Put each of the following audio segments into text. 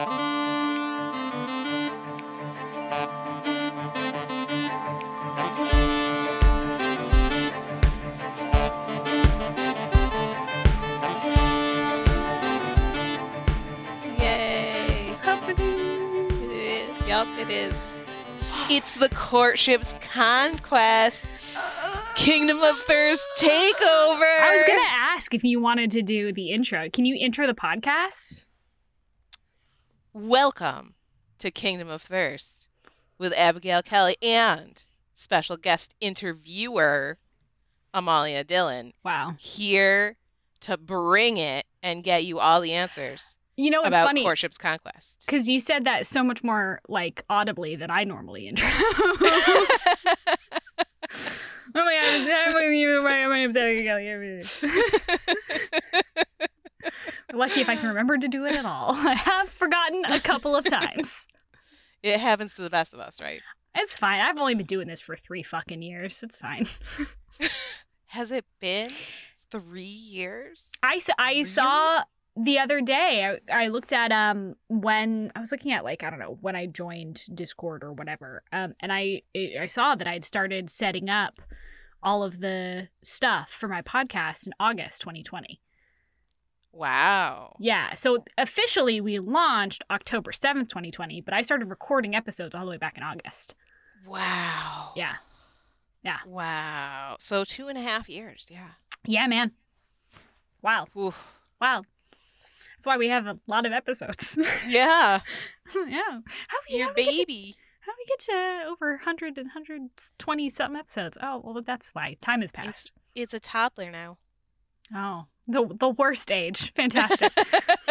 Yay! It's happening. Yup, it is. It's the courtship's conquest. Kingdom of Thirst takeover. I was gonna ask if you wanted to do the intro. Can you intro the podcast? Welcome to Kingdom of Thirst with Abigail Kelly and special guest interviewer Amalia Dillin Wow. here to bring it and get you all the answers You know, it's about funny courtship's conquest. because you said that so much more like audibly than I normally intro. Oh my god! I'm name's Abigail Kelly. Lucky if I can remember to do it at all. I have forgotten a couple of times. it happens to the best of us, right? It's fine. I've only been doing this for three fucking years. It's fine. Has it been three years? I Really? saw the other day. I, I looked at um when I was looking at like I don't know when I joined Discord or whatever. Um, and I I saw that I'd started setting up all of the stuff for my podcast in August 2020. Wow. Yeah, so officially we launched October 7th, 2020, but I started recording episodes all the way back in August. Wow. Yeah. Yeah. Wow. So two and a half years. Yeah. Yeah, man. Wow. Oof. Wow. That's why we have a lot of episodes. Yeah. yeah. How we, Your how get to, baby. how we get to over 100 and 120 something episodes? Oh, well, that's why. Time has passed. It's a toddler now. Oh, the the worst age. Fantastic.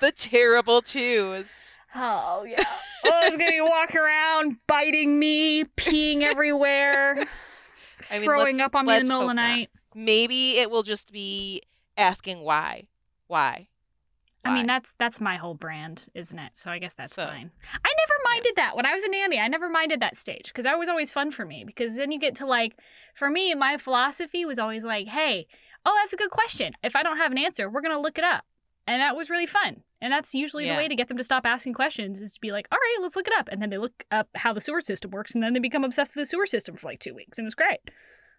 the terrible twos. oh, yeah. Oh, it's going to be walking around, biting me, peeing everywhere, I mean, throwing up on me in the middle of the not. night. Maybe it will just be asking why. Why? I mean, that's that's my whole brand, isn't it? So I guess that's So, fine. I never minded that when I was a nanny. I never minded that stage because that was always fun for me. Because then you get to like, for me, my philosophy was always like, hey, oh, that's a good question. If I don't have an answer, we're gonna look it up, and that was really fun. And that's usually Yeah. the way to get them to stop asking questions is to be like, all right, let's look it up, and then they look up how the sewer system works, and then they become obsessed with the sewer system for like two weeks, and it's great.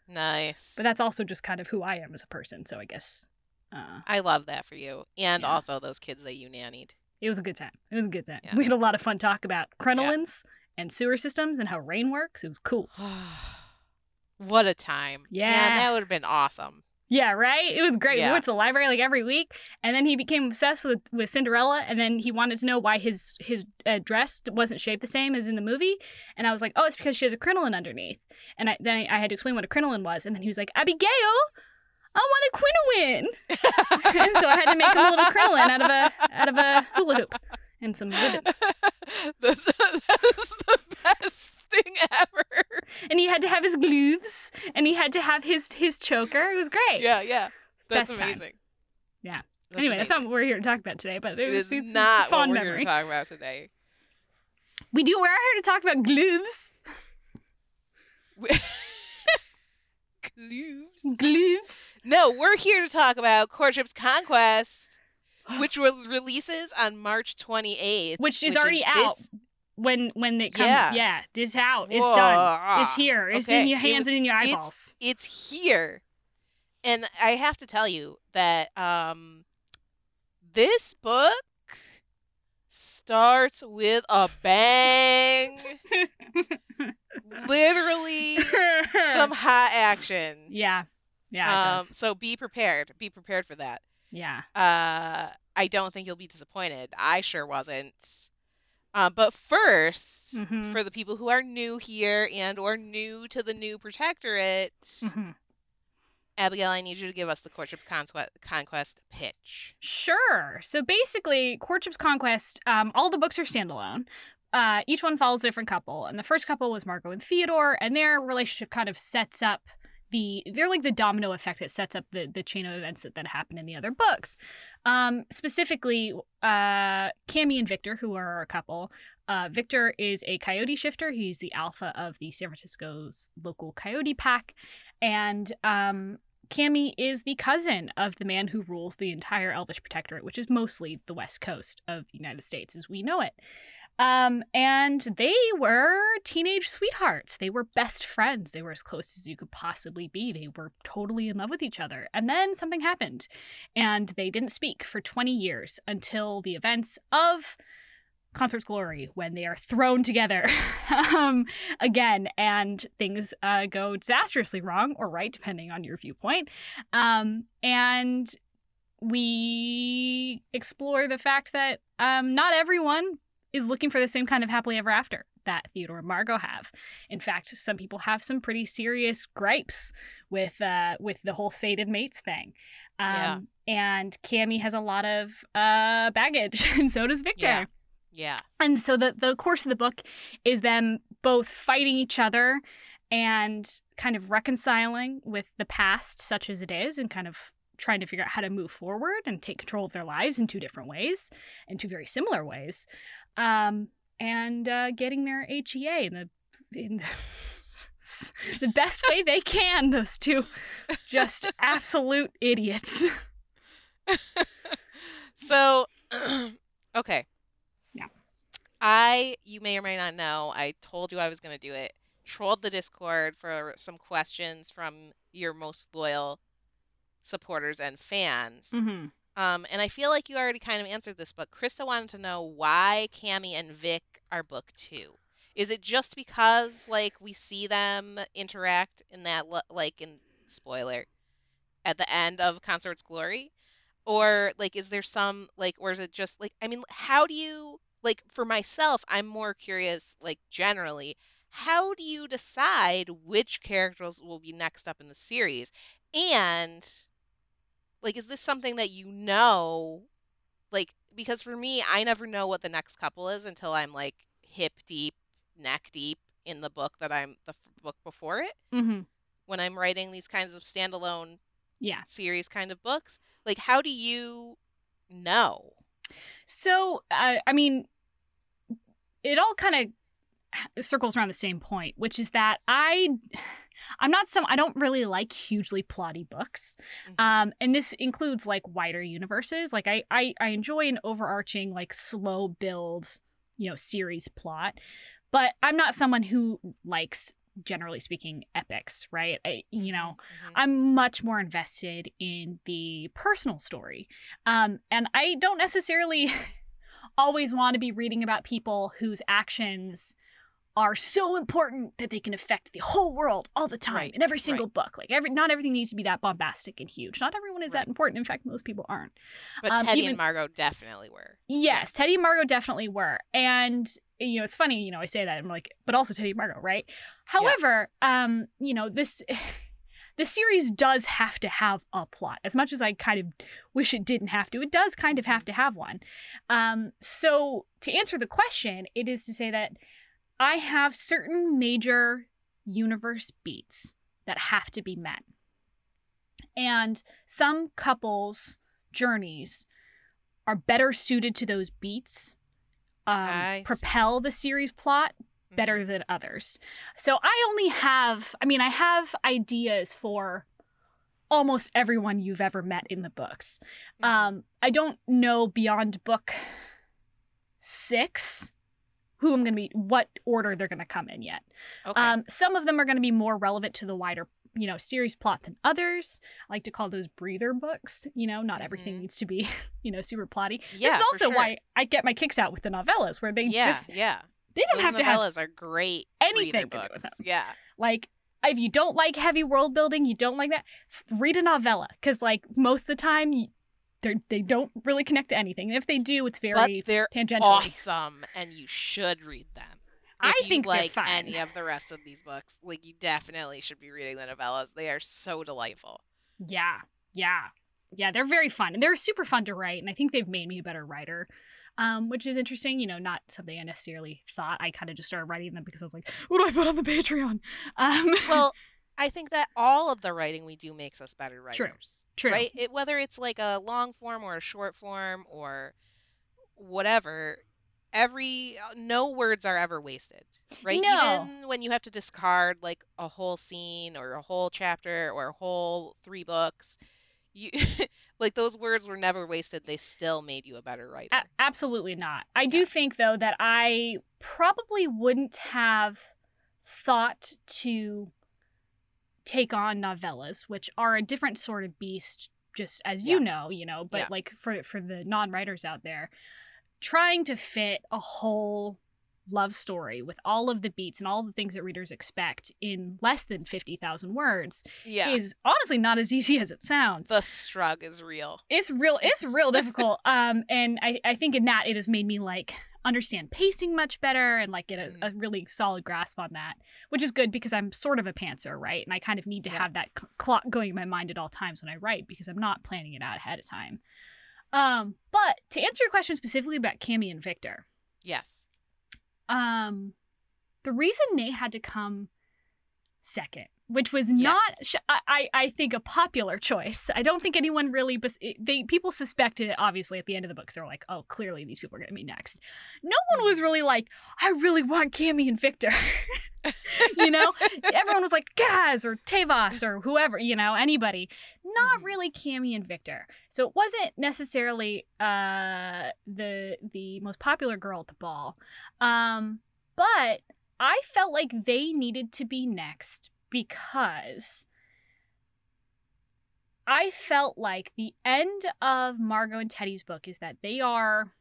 Nice. But that's also just kind of who I am as a person. So I guess. Uh, I love that for you. And Yeah. also those kids that you nannied. It was a good time. It was a good time. Yeah. We had a lot of fun talk about crinolines and sewer systems and how rain works. It was cool. what a time. Yeah. Man, that would have been awesome. Yeah, right? It was great. Yeah. We went to the library like every week, and then he became obsessed with, with Cinderella, and then he wanted to know why his his uh, dress wasn't shaped the same as in the movie. And I was like, oh, it's because she has a crinoline underneath. And I, then I had to explain what a crinoline was, and then he was like, Abigail, I want a crinoline. and so I had to make him a little crinoline out of a out of a hula hoop and some ribbon. that's, that's the best thing ever. and he had to have his gloves and he had to have his his choker. It was great. Yeah, yeah. That's Best time. amazing. Yeah. That's anyway, that's not what we're here to talk about today, but it, It was is it's, not it's a fond what we're memory. here to talk about today. We do. We're here to talk about gloves. gloves. Gloves. No, we're here to talk about Courtship's Conquest, which re- releases on March 28th. Which is already out. this- When when it comes, Yeah. yeah, this out. It's done. It's here. It's Okay, in your hands was- and in your it's- eyeballs. It's here. And I have to tell you that um this book starts with a bang. Literally some hot action. yeah, yeah, um so be prepared. Be prepared for that. Yeah, Uh, I don't think you'll be disappointed. I sure wasn't. Uh, but 1st Mhm. for the people who are new here and or new to the new protectorate, Mhm. Abigail, I need you to give us the courtship conquest, conquest pitch. Sure. So basically, Courtship's Conquest, um, all the books are standalone. Uh, each one follows a different couple, and the first couple was Margot and Theodore, and their relationship kind of sets up the they're like the domino effect that sets up the the chain of events that then happen in the other books. Um, specifically, uh, Cammy and Victor, who are a couple. Uh, Victor is a coyote shifter. He's the alpha of the San Francisco's local coyote pack, and um, Cammy is the cousin of the man who rules the entire Elvish Protectorate, which is mostly the west coast of the United States as we know it. Um, and they were teenage sweethearts. They were best friends. They were as close as you could possibly be. They were totally in love with each other. And then something happened, and they didn't speak for 20 years until the events of Consort's Glory when they are thrown together um, again, and things uh, go disastrously wrong or right, depending on your viewpoint. Um, and we explore the fact that um, not everyone is looking for the same kind of happily ever after that Theodore and Margot have. In fact, some people have some pretty serious gripes with uh, with the whole fated mates thing. Um, Yeah. And Cammy has a lot of uh, baggage, and so does Victor. Yeah. Yeah. And so the the course of the book is them both fighting each other and kind of reconciling with the past, such as it is, and kind of trying to figure out how to move forward and take control of their lives in two different ways, in two very similar ways, um, and uh, getting their HEA in the in the, the best way they can. Those two, just absolute idiots. So, okay. Yeah. I, you may or may not know, I told you I was going to do it. Trolled the Discord for some questions from your most loyal supporters and fans. Mm-hmm. Um, and I feel like you already kind of answered this, but Krista wanted to know why Cammy and Vic are book two. Is it just because like we see them interact in that like in spoiler at the end of Consort's Glory, or like is there some like or is it just like I mean how do you like for myself I'm more curious like generally how do you decide which characters will be next up in the series and like is this something that you know like because for me i never know what the next couple is until i'm like hip deep neck deep in the book that i'm the f- book before it Mm-hmm. when i'm writing these kinds of standalone Yeah. series kind of books like how do you know So, uh, I mean, it all kind of circles around the same point, which is that I, I'm not some. I don't really like hugely plotty books, Mhm. um, and this includes like wider universes. Like I, I, I enjoy an overarching like slow build, you know, series plot, but I'm not someone who likes, generally speaking, epics. Right? I, you know. Mhm. I'm much more invested in the personal story. Um, and I don't necessarily always want to be reading about people whose actions are so important that they can affect the whole world all the time Right, in every single book. Like every not everything needs to be that bombastic and huge. Not everyone is Right. that important. In fact, most people aren't. but um, teddy even- and margot definitely were Yes, Teddy and Margot definitely were. And you know, it's funny, you know, I say that I'm like, but also Teddy and Margot, right? However, um, you know, this the series does have to have a plot. As much as I kind of wish it didn't have to, it does kind of have to have one. Um, so to answer the question, it is to say that I have certain major universe beats that have to be met. And some couples' journeys are better suited to those beats, um, propel the series plot better than others. So I only have, I mean, I have ideas for almost everyone you've ever met in the books. Mhm. Um, I don't know beyond book six who I'm going to be, what order they're going to come in yet. okay Um, some of them are going to be more relevant to the wider, you know, series plot than others. I like to call those breather books. You know, not everything Mhm. needs to be, you know, super plotty. yeah this is also sure. why I get my kicks out with the novellas, where they yeah just yeah they don't Those have to have novellas are great anything to do with them. yeah Like, if you don't like heavy world building, you don't like that, read a novella because, like, most of the time, they they don't really connect to anything. And if they do, it's but very they're tangentially. awesome and you should read them I if you think like any of the rest of these books like you definitely should be reading the novellas they are so delightful Yeah, yeah, yeah. They're very fun, and they're super fun to write. And I think they've made me a better writer, um, which is interesting. You know, not something I necessarily thought. I kind of just started writing them because I was like, "What do I put on the Patreon?" Um, well i think that all of the writing we do makes us better writers True. True. right it, whether it's like a long form or a short form or whatever every uh, no words are ever wasted, right? No. Even when you have to discard like a whole scene or a whole chapter or a whole three books, you like those words were never wasted. They still made you a better writer. A- absolutely not. I do think though that I probably wouldn't have thought to take on novellas, which are a different sort of beast, just as you Yeah. know, you know, but Yeah. like for for the non-writers out there, trying to fit a whole love story with all of the beats and all the things that readers expect in less than 50,000 words yeah, is honestly not as easy as it sounds the strug is real. it's real it's real difficult um and I, I think in that it has made me like understand pacing much better and like get a, a really solid grasp on that which is good because i'm sort of a pantser right and i kind of need to Yeah. have that c- clock going in my mind at all times when i write because i'm not planning it out ahead of time um but to answer your question specifically about cami and victor Yes. um the reason they had to come second which was Yes. not sh- I, I think a popular choice. I don't think anyone really but they people suspected it obviously at the end of the books they were like oh clearly these people are going to be next. No one was really like i really want cami and victor. You know? Everyone was like gaz or tavas or whoever you know anybody. Not Mhm. really cami and victor. So it wasn't necessarily uh the the most popular girl at the ball. Um but i felt like they needed to be next because i felt like the end of margot and teddy's book is that they are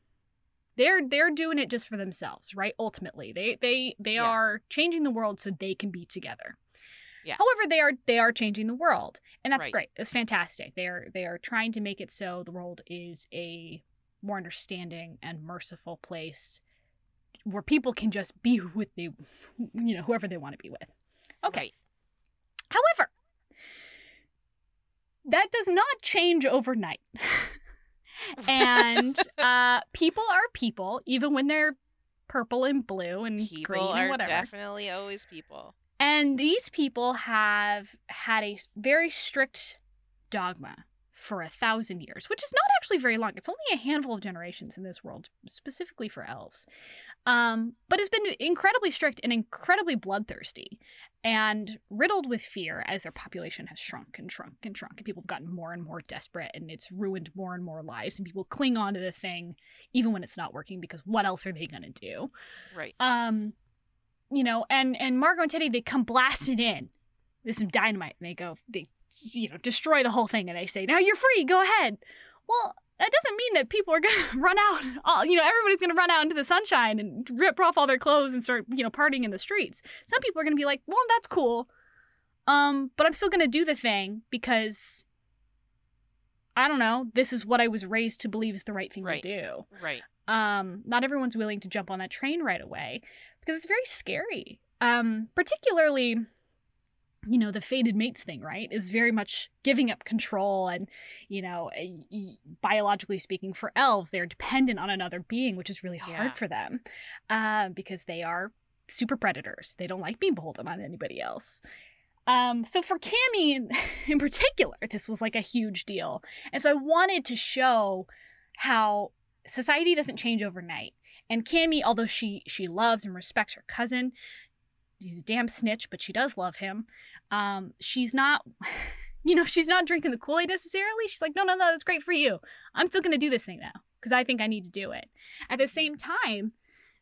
they're they're doing it just for themselves right ultimately they they they Yeah. are changing the world so they can be together Yes. however they are they are changing the world and that's Right. great it's fantastic they are they are trying to make it so the world is a more understanding and merciful place where people can just be with they you know whoever they want to be with okay Right. However, that does not change overnight. and uh, people are people, even when they're purple and blue and People green and whatever. definitely always people. and these people have had a very strict dogma for a thousand years, which is not actually very long. It's only a handful of generations in this world, specifically for elves. Um, but it's been incredibly strict and incredibly bloodthirsty and riddled with fear as their population has shrunk and shrunk and shrunk. And people have gotten more and more desperate and it's ruined more and more lives. And people cling on to the thing even when it's not working because what else are they going to do? Right. um you know and and margot and teddy they come blasting in with some dynamite and they go they you know destroy the whole thing and they say now you're free go ahead well that doesn't mean that people are gonna run out all you know everybody's gonna run out into the sunshine and rip off all their clothes and start you know partying in the streets some people are gonna be like well that's cool um but i'm still gonna do the thing because i don't know this is what i was raised to believe is the right thing Right. to do Right. um, not everyone's willing to jump on that train right away because it's very scary. Um, particularly, you know, the fated mates thing, right? Is very much giving up control, and you know, biologically speaking, for elves, they're dependent on another being, which is really hard Yeah. for them, um, because they are super predators. They don't like being beholden on anybody else. Um, so for Cammy in, in particular, this was like a huge deal, and so I wanted to show how society doesn't change overnight. And Cammy, although she she loves and respects her cousin, he's a damn snitch, but she does love him. Um, she's not, you know, she's not drinking the Kool Aid necessarily. She's like, no, no, no, that's great for you. I'm still gonna do this thing now because I think I need to do it. At the same time,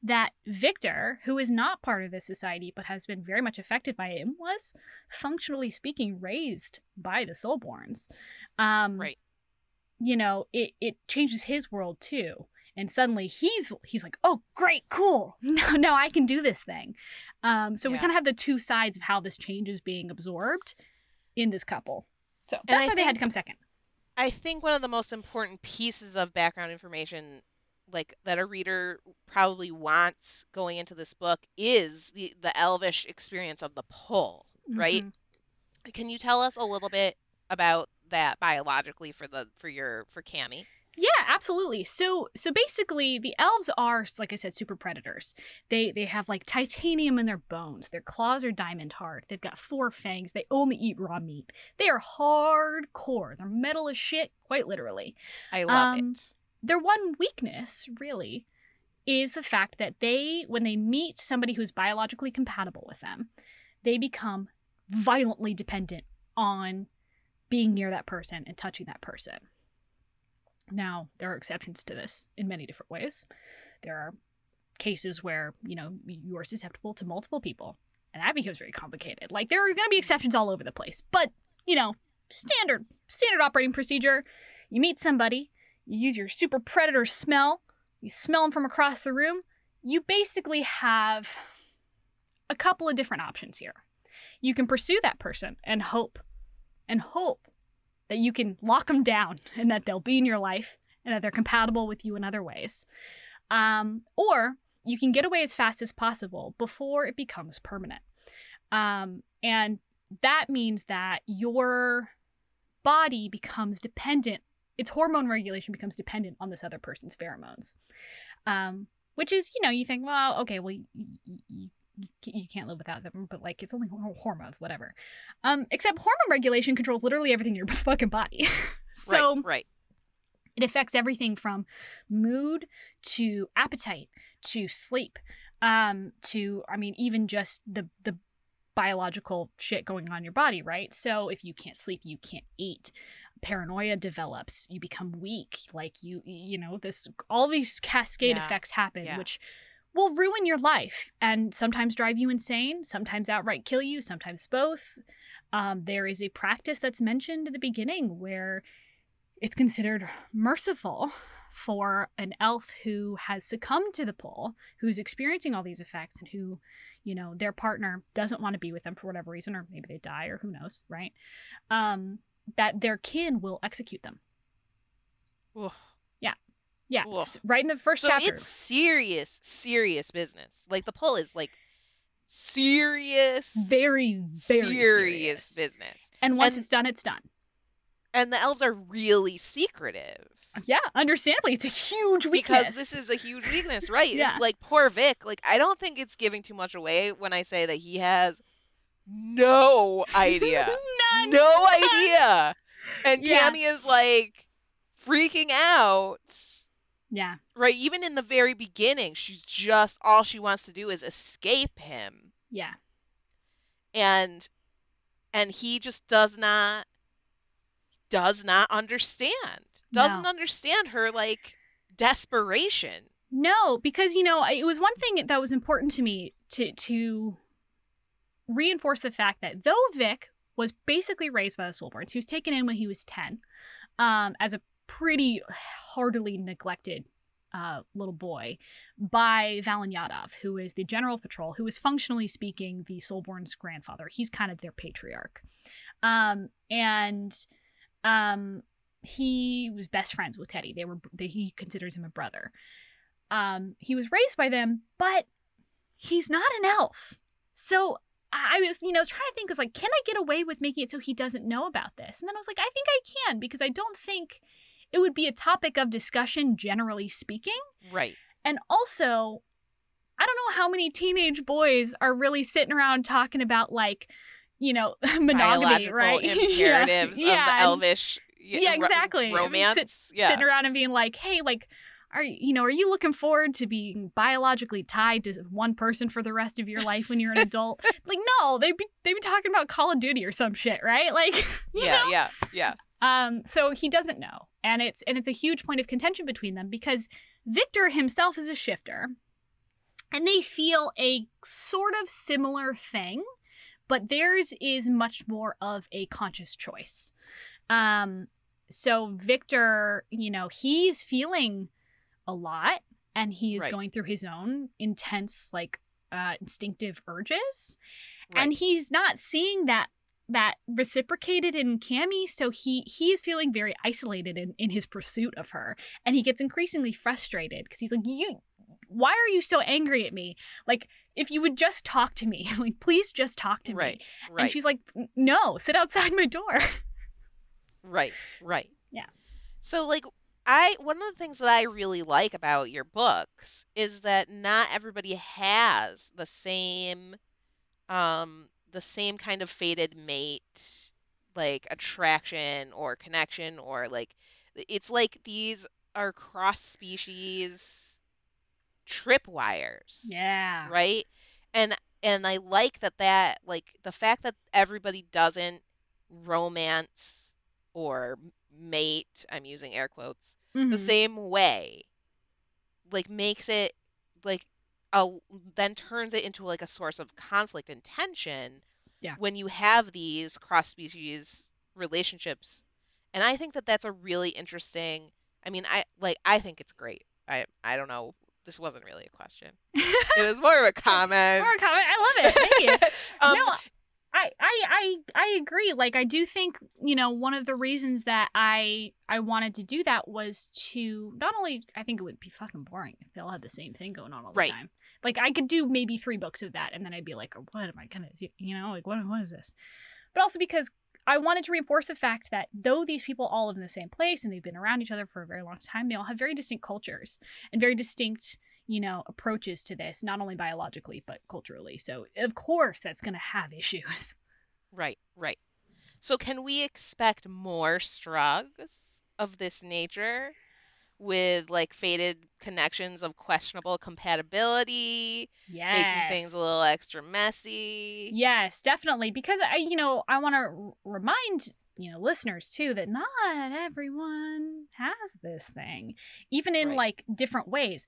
that Victor, who is not part of this society but has been very much affected by it, and was functionally speaking raised by the Soulborns. Um, Right. you know, it it changes his world too. And suddenly he's he's like, oh great, cool. no now I can do this thing. Um, so we kind of have the two sides of how this change is being absorbed in this couple. So And that's I why they had to come second. I think one of the most important pieces of background information like that a reader probably wants going into this book is the the elvish experience of the pull, right? Mhm. Can you tell us a little bit about that biologically for the for your for Cammy? Yeah, absolutely. So so basically the elves are like I said super predators. They they have like titanium in their bones. Their claws are diamond hard. They've got four fangs. They only eat raw meat. They are hardcore. They're metal as shit, quite literally. I love Um, it. Their one weakness, really, is the fact that they, when they meet somebody who's biologically compatible with them, they become violently dependent on being near that person and touching that person. Now, there are exceptions to this in many different ways. There are cases where, you know, you are susceptible to multiple people, and that becomes very complicated. Like there are going to be exceptions all over the place, but, you know, standard standard operating procedure. You meet somebody, you use your super predator smell, you smell them from across the room. You basically have a couple of different options here. You can pursue that person and hope and hope that you can lock them down and that they'll be in your life and that they're compatible with you in other ways. Um, or you can get away as fast as possible before it becomes permanent. Um, and that means that your body becomes dependent, its hormone regulation becomes dependent on this other person's pheromones. Um, which is, you know, you think, well, okay, well, you, you, you can't live without them, but like it's only hormones, whatever. Um, except hormone regulation controls literally everything in your fucking body. so right, right. It affects everything from mood to appetite to sleep um, to, I mean, even just the the biological shit going on in your body, right? So if you can't sleep, you can't eat. Paranoia develops, you become weak, like you you know, this all these cascade Yeah. effects happen Yeah. which will ruin your life and sometimes drive you insane, sometimes outright kill you, sometimes both. Um, there is a practice that's mentioned at the beginning where it's considered merciful for an elf who has succumbed to the pull, who's experiencing all these effects, and who, you know, their partner doesn't want to be with them for whatever reason, or maybe they die, or who knows, right? Um, that their kin will execute them. Oof. Yeah, right in the first So chapter. it's serious, serious business. Like the pull is like serious, very, very serious, serious. business. And once and- it's done, it's done. And the elves are really secretive Yeah, understandably, it's a huge weakness. because this is a huge weakness, right? Yeah. Like poor Vic. Like I don't think it's giving too much away when I say that he has no idea. None. no idea. And Yeah. Cammy is like freaking out. Yeah, Right, even in the very beginning, she's just all she wants to do is escape him. yeah, And and he just does not does not understand. Doesn't No. understand her like desperation. No, because you know, it was one thing that was important to me to to reinforce the fact that though Vic was basically raised by the Soulborns, he was taken in when he was ten, um, as a pretty heartily neglected uh, little boy by Valen Yadov, who is the general of patrol, who is functionally speaking the Soulborn's grandfather. He's kind of their patriarch, um, and um, he was best friends with Teddy. They were they, he considers him a brother. Um, he was raised by them, but he's not an elf. So I I was, you know, trying to think, I was like, can I get away with making it so he doesn't know about this? And then I was like, I think I can because I don't think it would be a topic of discussion, generally speaking. Right. And also, I don't know how many teenage boys are really sitting around talking about like, you know, monogamy, right? imperatives yeah, of the elvish yeah, ro- exactly. I mean, romance. sit- yeah. sitting around and being like, "Hey, like, are you know, are you looking forward to being biologically tied to one person for the rest of your life when you're an adult?" like, no, they'd be they'd be talking about Call of Duty or some shit, right? Like, you yeah, know? yeah, yeah. Um, so he doesn't know, and it's and it's a huge point of contention between them because Victor himself is a shifter, and they feel a sort of similar thing, but theirs is much more of a conscious choice. Um, so Victor, you know, he's feeling a lot, and he is Right. going through his own intense, like, uh, instinctive urges Right. and he's not seeing that that reciprocated in Cammy, so he he's feeling very isolated in, in his pursuit of her, and he gets increasingly frustrated because he's like, "You, why are you so angry at me? Like, if you would just talk to me, like, please just talk to right. me." Right. And she's like, "No, sit outside my door." Right, right. Yeah. So like I one of the things that I really like about your books is that not everybody has the same um the same kind of fated mate like attraction or connection or like it's like these are cross species tripwires Yeah. right and and i like that that like the fact that everybody doesn't romance or mate i'm using air quotes the Mhm. same way like makes it like a then turns it into like a source of conflict and tension Yeah. when you have these cross species relationships and i think that that's a really interesting i mean i like i think it's great i i don't know this wasn't really a question it was more of a comment More comment. I love it. Thank you. um, no, I, I, I, I agree. Like, I do think you know one of the reasons that I I wanted to do that was to not only I think it would be fucking boring if they all had the same thing going on all the Right. time. Like, I could do maybe three books of that, and then I'd be like, what am I gonna do? You know, like what what is this? But also because I wanted to reinforce the fact that though these people all live in the same place and they've been around each other for a very long time, they all have very distinct cultures and very distinct, you know, approaches to this, not only biologically but culturally. So of course that's going to have issues. Right, right. So can we expect more strugs of this nature with like faded connections of questionable compatibility, Yes. making things a little extra messy? Yes, definitely because I you know, I want to r- remind you know listeners too that not everyone has this thing even in Right. like different ways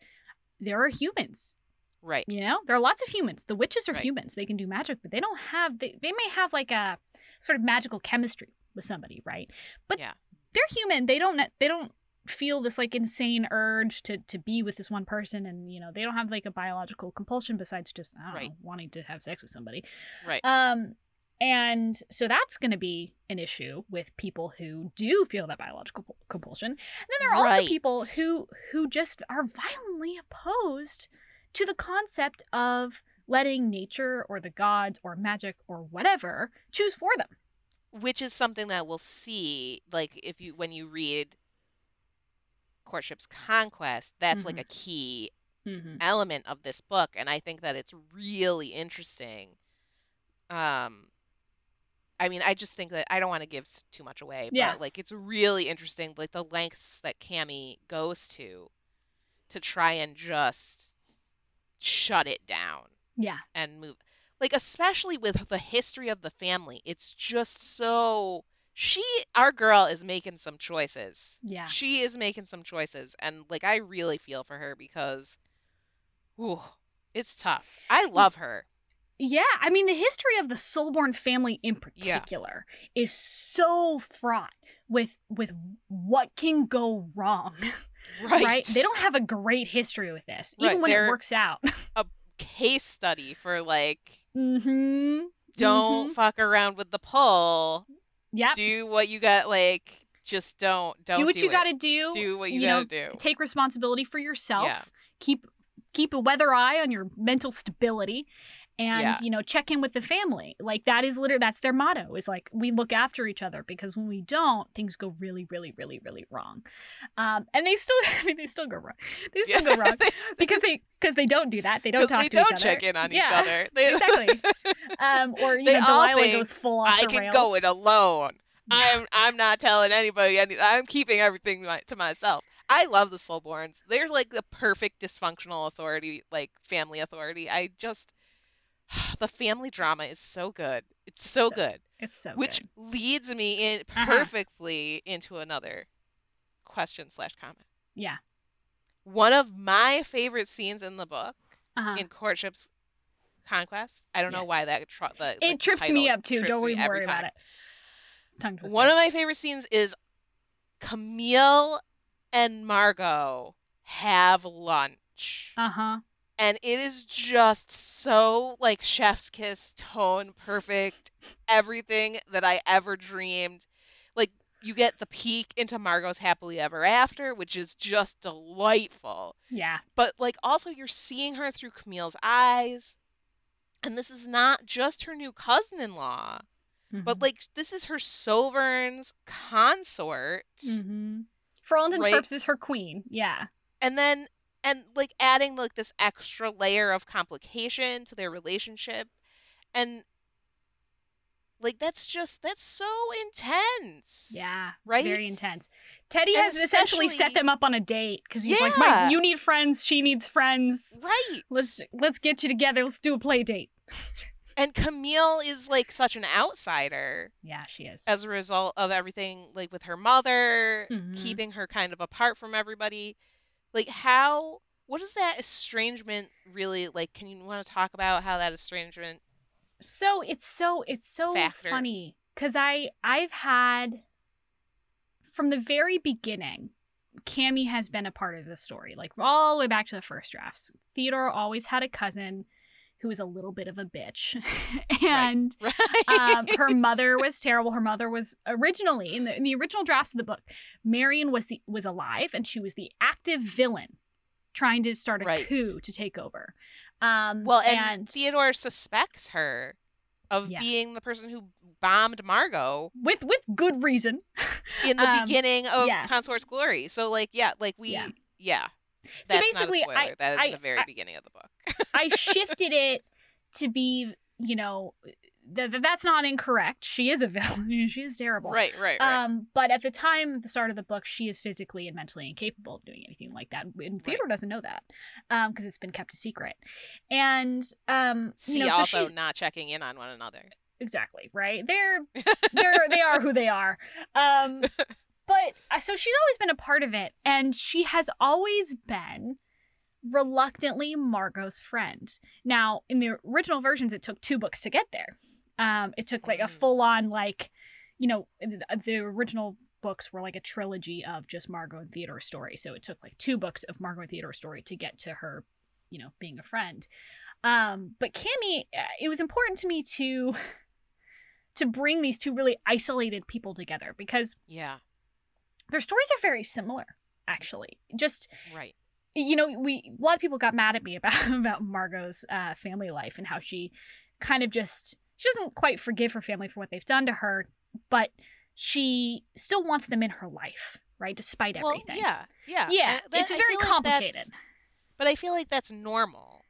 there are humans Right. You know, there are lots of humans. The witches are Right. humans. They can do magic, but they don't have. They, they may have like a sort of magical chemistry with somebody, right? But Yeah. they're human. They don't. They don't feel this like insane urge to to be with this one person, and you know, they don't have like a biological compulsion besides just I don't Right. know wanting to have sex with somebody. Right. Um, and so that's going to be an issue with people who do feel that biological compulsion. And then there are also people who who just are violently opposed to the concept of letting nature or the gods or magic or whatever choose for them. Which is something that we'll see like if you when you read Courtship's Conquest, that's like Mhm. a key Mm-hmm. element of this book and i think that it's really interesting um i mean i just think that i don't want to give too much away Yeah. but like it's really interesting like the lengths that cami goes to to try and just shut it down Yeah. and move like especially with the history of the family it's just so she our girl is making some choices Yeah. she is making some choices and like i really feel for her because ooh, it's tough i love her Yeah, I mean the history of the Soulborn family in Yeah. particular is so fraught with with what can go wrong. right, They don't have a great history with this, even Right, when it they're- works out. A case study for like mm-hmm. don't fuck around with the pull Yeah. do what you got like just don't don't do what you it. got to do. do what you, you gotta do Take responsibility for yourself. Yeah. Keep keep a weather eye on your mental stability. And Yeah. you know, check in with the family. Like that is literally that's their motto. Is like we look after each other because when we don't, things go really, really, really, really wrong. Um, and they still, I mean, they still go wrong. They still go wrong because they because they don't do that. They don't talk they to don't each other. check in on Yeah, each other They- exactly. Um, or you know, Delilah think, goes full off I the can rails. go it alone. I'm I'm not telling anybody. Any, I'm keeping everything to myself. I love the Soulborns. They're like the perfect dysfunctional authority, like family authority. I just the family drama is so good. It's so, So good, It's so good. which good. leads me in Uh-huh. perfectly into another question slash comment. Yeah. One of my favorite scenes in the book Uh-huh. in courtships conquest. I don't know why that tr- the It like, trips me up too. Don't even worry about it. It's tongue twister. One of my favorite scenes is Camille and Margot have lunch. uh huh. And it is just so like chef's kiss tone perfect. Everything that I ever dreamed. Like you get the peek into Margot's happily ever after, which is just delightful. Yeah. But like also you're seeing her through Camille's eyes. And this is not just her new cousin-in-law, but Mhm. like this is her sovereign's consort. Mhm. for all intents and right? purposes, her queen. Yeah. and then and like adding like this extra layer of complication to their relationship and Like that's just that's so intense. Yeah, Right? very intense. Teddy And has essentially set them up on a date because he's like, Yeah. "My, you need friends, she needs friends. Right. Let's let's get you together. Let's do a play date." And Camille is like such an outsider Yeah, she is. as a result of everything like with her mother, Mhm. keeping her kind of apart from everybody. Like how what is that estrangement really like? Can you want to talk about how that estrangement so it's so it's so Factors. funny because I I've had from the very beginning, Cami has been a part of the story, like all the way back to the first drafts. Theodore always had a cousin who was a little bit of a bitch, and right? um, her mother was terrible. Her mother was originally in the, in the original drafts of the book. Marion was the was alive, and she was the active villain, trying to start a Right. coup to take over. Um, Well, and, and Theodore suspects her of Yeah. being the person who bombed Margot with with good reason. in the Um, beginning of yeah. Consort's Glory. So, like, yeah, like we, Yeah. yeah. So basically, not a spoiler. I- that is I- the very I- beginning of the book. I shifted it to be, you know, th- th- that's not incorrect. She is a villain. she is terrible. right, right, right. Um, but at the time, the start of the book, she is physically and mentally incapable of doing anything like that. And Theodore doesn't know that because it's been kept a secret. And um, See, you know, so also she, not checking in on one another. exactly right. They're they're they are who they are. Um, but uh, so she's always been a part of it, and she has always been reluctantly Margot's friend. Now, in the original versions, it took two books to get there. Um, it took like a Mm. full on like, you know, the, original books were like a trilogy of just Margot and Theodore's story. So it took like two books of Margot and Theodore's story to get to her, you know, being a friend. Um, but Cammy, uh, it was important to me to to bring these two really isolated people together because Yeah, their stories are very similar. Actually, just right. You know, we a lot of people got mad at me about about Margot's uh, family life and how she kind of just she doesn't quite forgive her family for what they've done to her, but she still wants them in her life, right? Despite Well, everything. yeah, yeah. Yeah, I- that- it's very feel like complicated. but I feel like that's normal,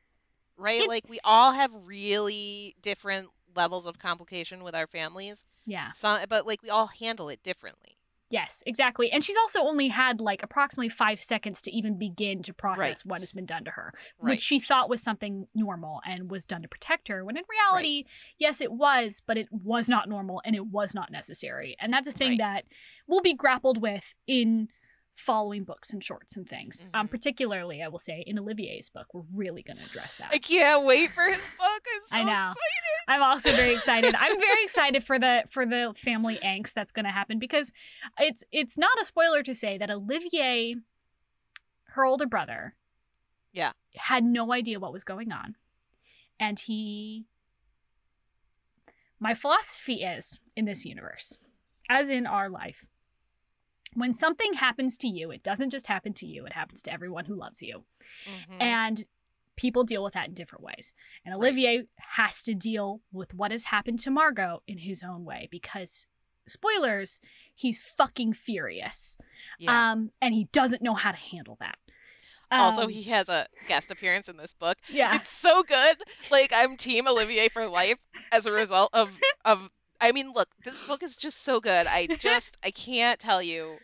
right? It's- Like we all have really different levels of complication with our families. yeah. Some, but like we all handle it differently. Yes, exactly. And she's also only had like approximately five seconds to even begin to process Right. what has been done to her, Right. which she thought was something normal and was done to protect her. When in reality, yes, it was, but it was not normal and it was not necessary. And that's a thing Right. that will be grappled with in following books and shorts and things. Um, Mhm. particularly, I will say, in Olivier's book, we're really going to address that. I can't wait for his book. I'm so I know. excited. I'm also very excited. I'm very excited for the for the family angst that's going to happen because it's it's not a spoiler to say that Olivier, her older brother, Yeah. had no idea what was going on, and he. My philosophy is in this universe, as in our life, when something happens to you, it doesn't just happen to you; it happens to everyone who loves you Mhm. and people deal with that in different ways. And Right. Olivier has to deal with what has happened to Margot in his own way because spoilers, he's fucking furious. yeah. Um and he doesn't know how to handle that. also, Um, he has a guest appearance in this book. yeah. It's so good. Like I'm Team Olivier for life as a result of of. I mean, look, this book is just so good. I just I can't tell you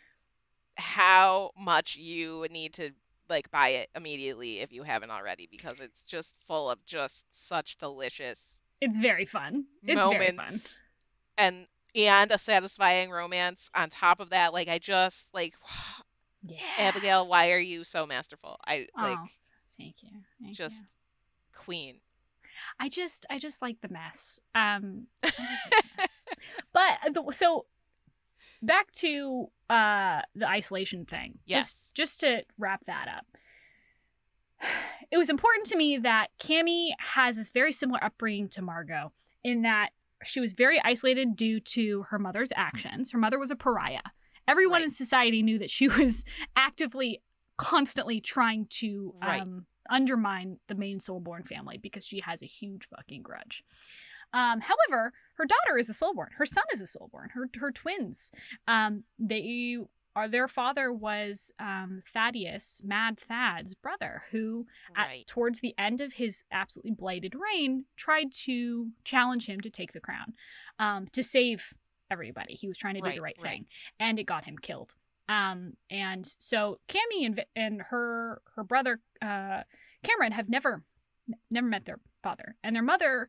how much you need to like buy it immediately if you haven't already because it's just full of just such delicious It's very fun. It's very fun. and and a satisfying romance on top of that. Like I just like Yeah. Abigail, why are you so masterful? I oh, like Oh, thank you. Thank just you. queen. I just I just like the mess. Um like the mess. But the, so back to uh the isolation thing. Yes. Just just to wrap that up. It was important to me that Cammy has this very similar upbringing to Margot in that she was very isolated due to her mother's actions. Her mother was a pariah. Everyone Right. in society knew that she was actively constantly trying to Right. um, undermine the main soulborn family because she has a huge fucking grudge. Um, however, her daughter is a soulborn. Her son is a soulborn. Her her twins. Um, they are their father was um, Thaddeus, Mad Thad's brother, who Right. at, towards the end of his absolutely blighted reign tried to challenge him to take the crown, um, to save everybody. He was trying to do Right, the right right. thing, and it got him killed. Um, and so Cammy and and her her brother uh, Cameron have never never met their father. And their mother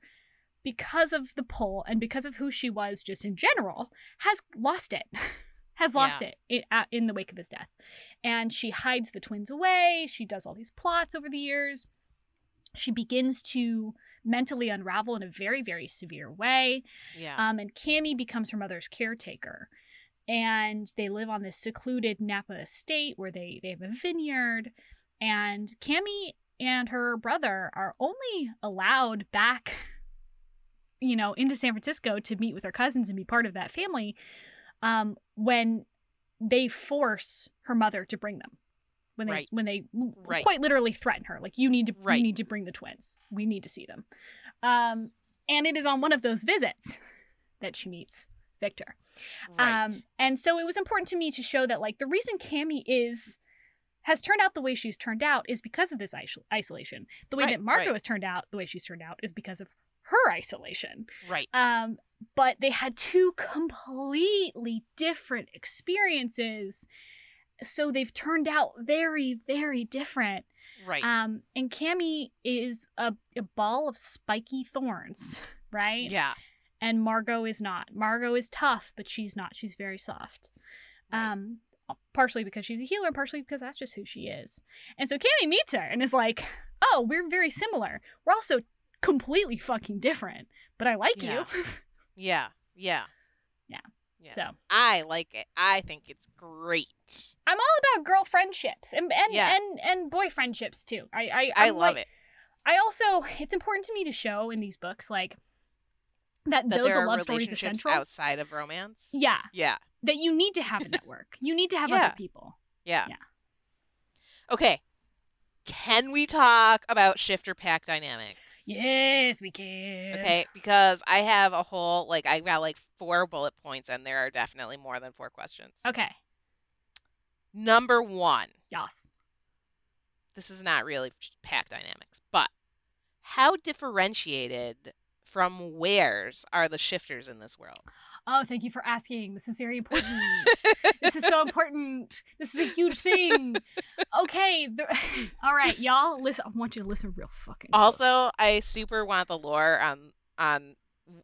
because of the pull and because of who she was just in general has lost it has lost it in, uh, in the wake of his death. And she hides the twins away. She does all these plots over the years. She begins to mentally unravel in a very very severe way. Yeah. um, and Cammy becomes her mother's caretaker. And they live on this secluded Napa estate where they, they have a vineyard. And Cammy and her brother are only allowed back, you know, into San Francisco to meet with their cousins and be part of that family um, when they force her mother to bring them. When they Right. when they Right. quite literally threaten her, like you need to Right. you need to bring the twins. We need to see them. Um, and it is on one of those visits that she meets Victor. right. Um, and so it was important to me to show that like the reason Cammy is has turned out the way she's turned out is because of this isol- isolation. The way Right, that Margot right. has turned out the way she's turned out is because of her isolation. right. Um, but they had two completely different experiences. So they've turned out very, very different. Right. Um, and Cammy is a, a ball of spiky thorns, right? yeah. And Margot is not. Margot is tough, but she's not. She's very soft. Right. Um, partially because she's a healer, partially because that's just who she is. And so Cammy meets her and is like, "Oh, we're very similar. We're also completely fucking different, but I like Yeah. you." Yeah. Yeah. Yeah. Yeah. so I like it. I think it's great. I'm all about girl friendships and and Yeah. and, and boy friendships too. I I, I love like- it. I also it's important to me to show in these books like that, That though the are love story is relationships essential. outside of romance. Yeah, Yeah. that you need to have a network. you need to have Yeah. other people. Yeah. Yeah. Okay. Can we talk about shifter pack dynamics? Yes, we can. Okay, because I have a whole like I got like four bullet points and there are definitely more than four questions. Okay. Number 1. Yes. This is not really pack dynamics, but how differentiated from weres are the shifters in this world? Oh, thank you for asking. This is very important. this is so important. This is a huge thing. Okay. The... All right, y'all. Listen. I want you to listen real fucking. close. Also, I super want the lore on on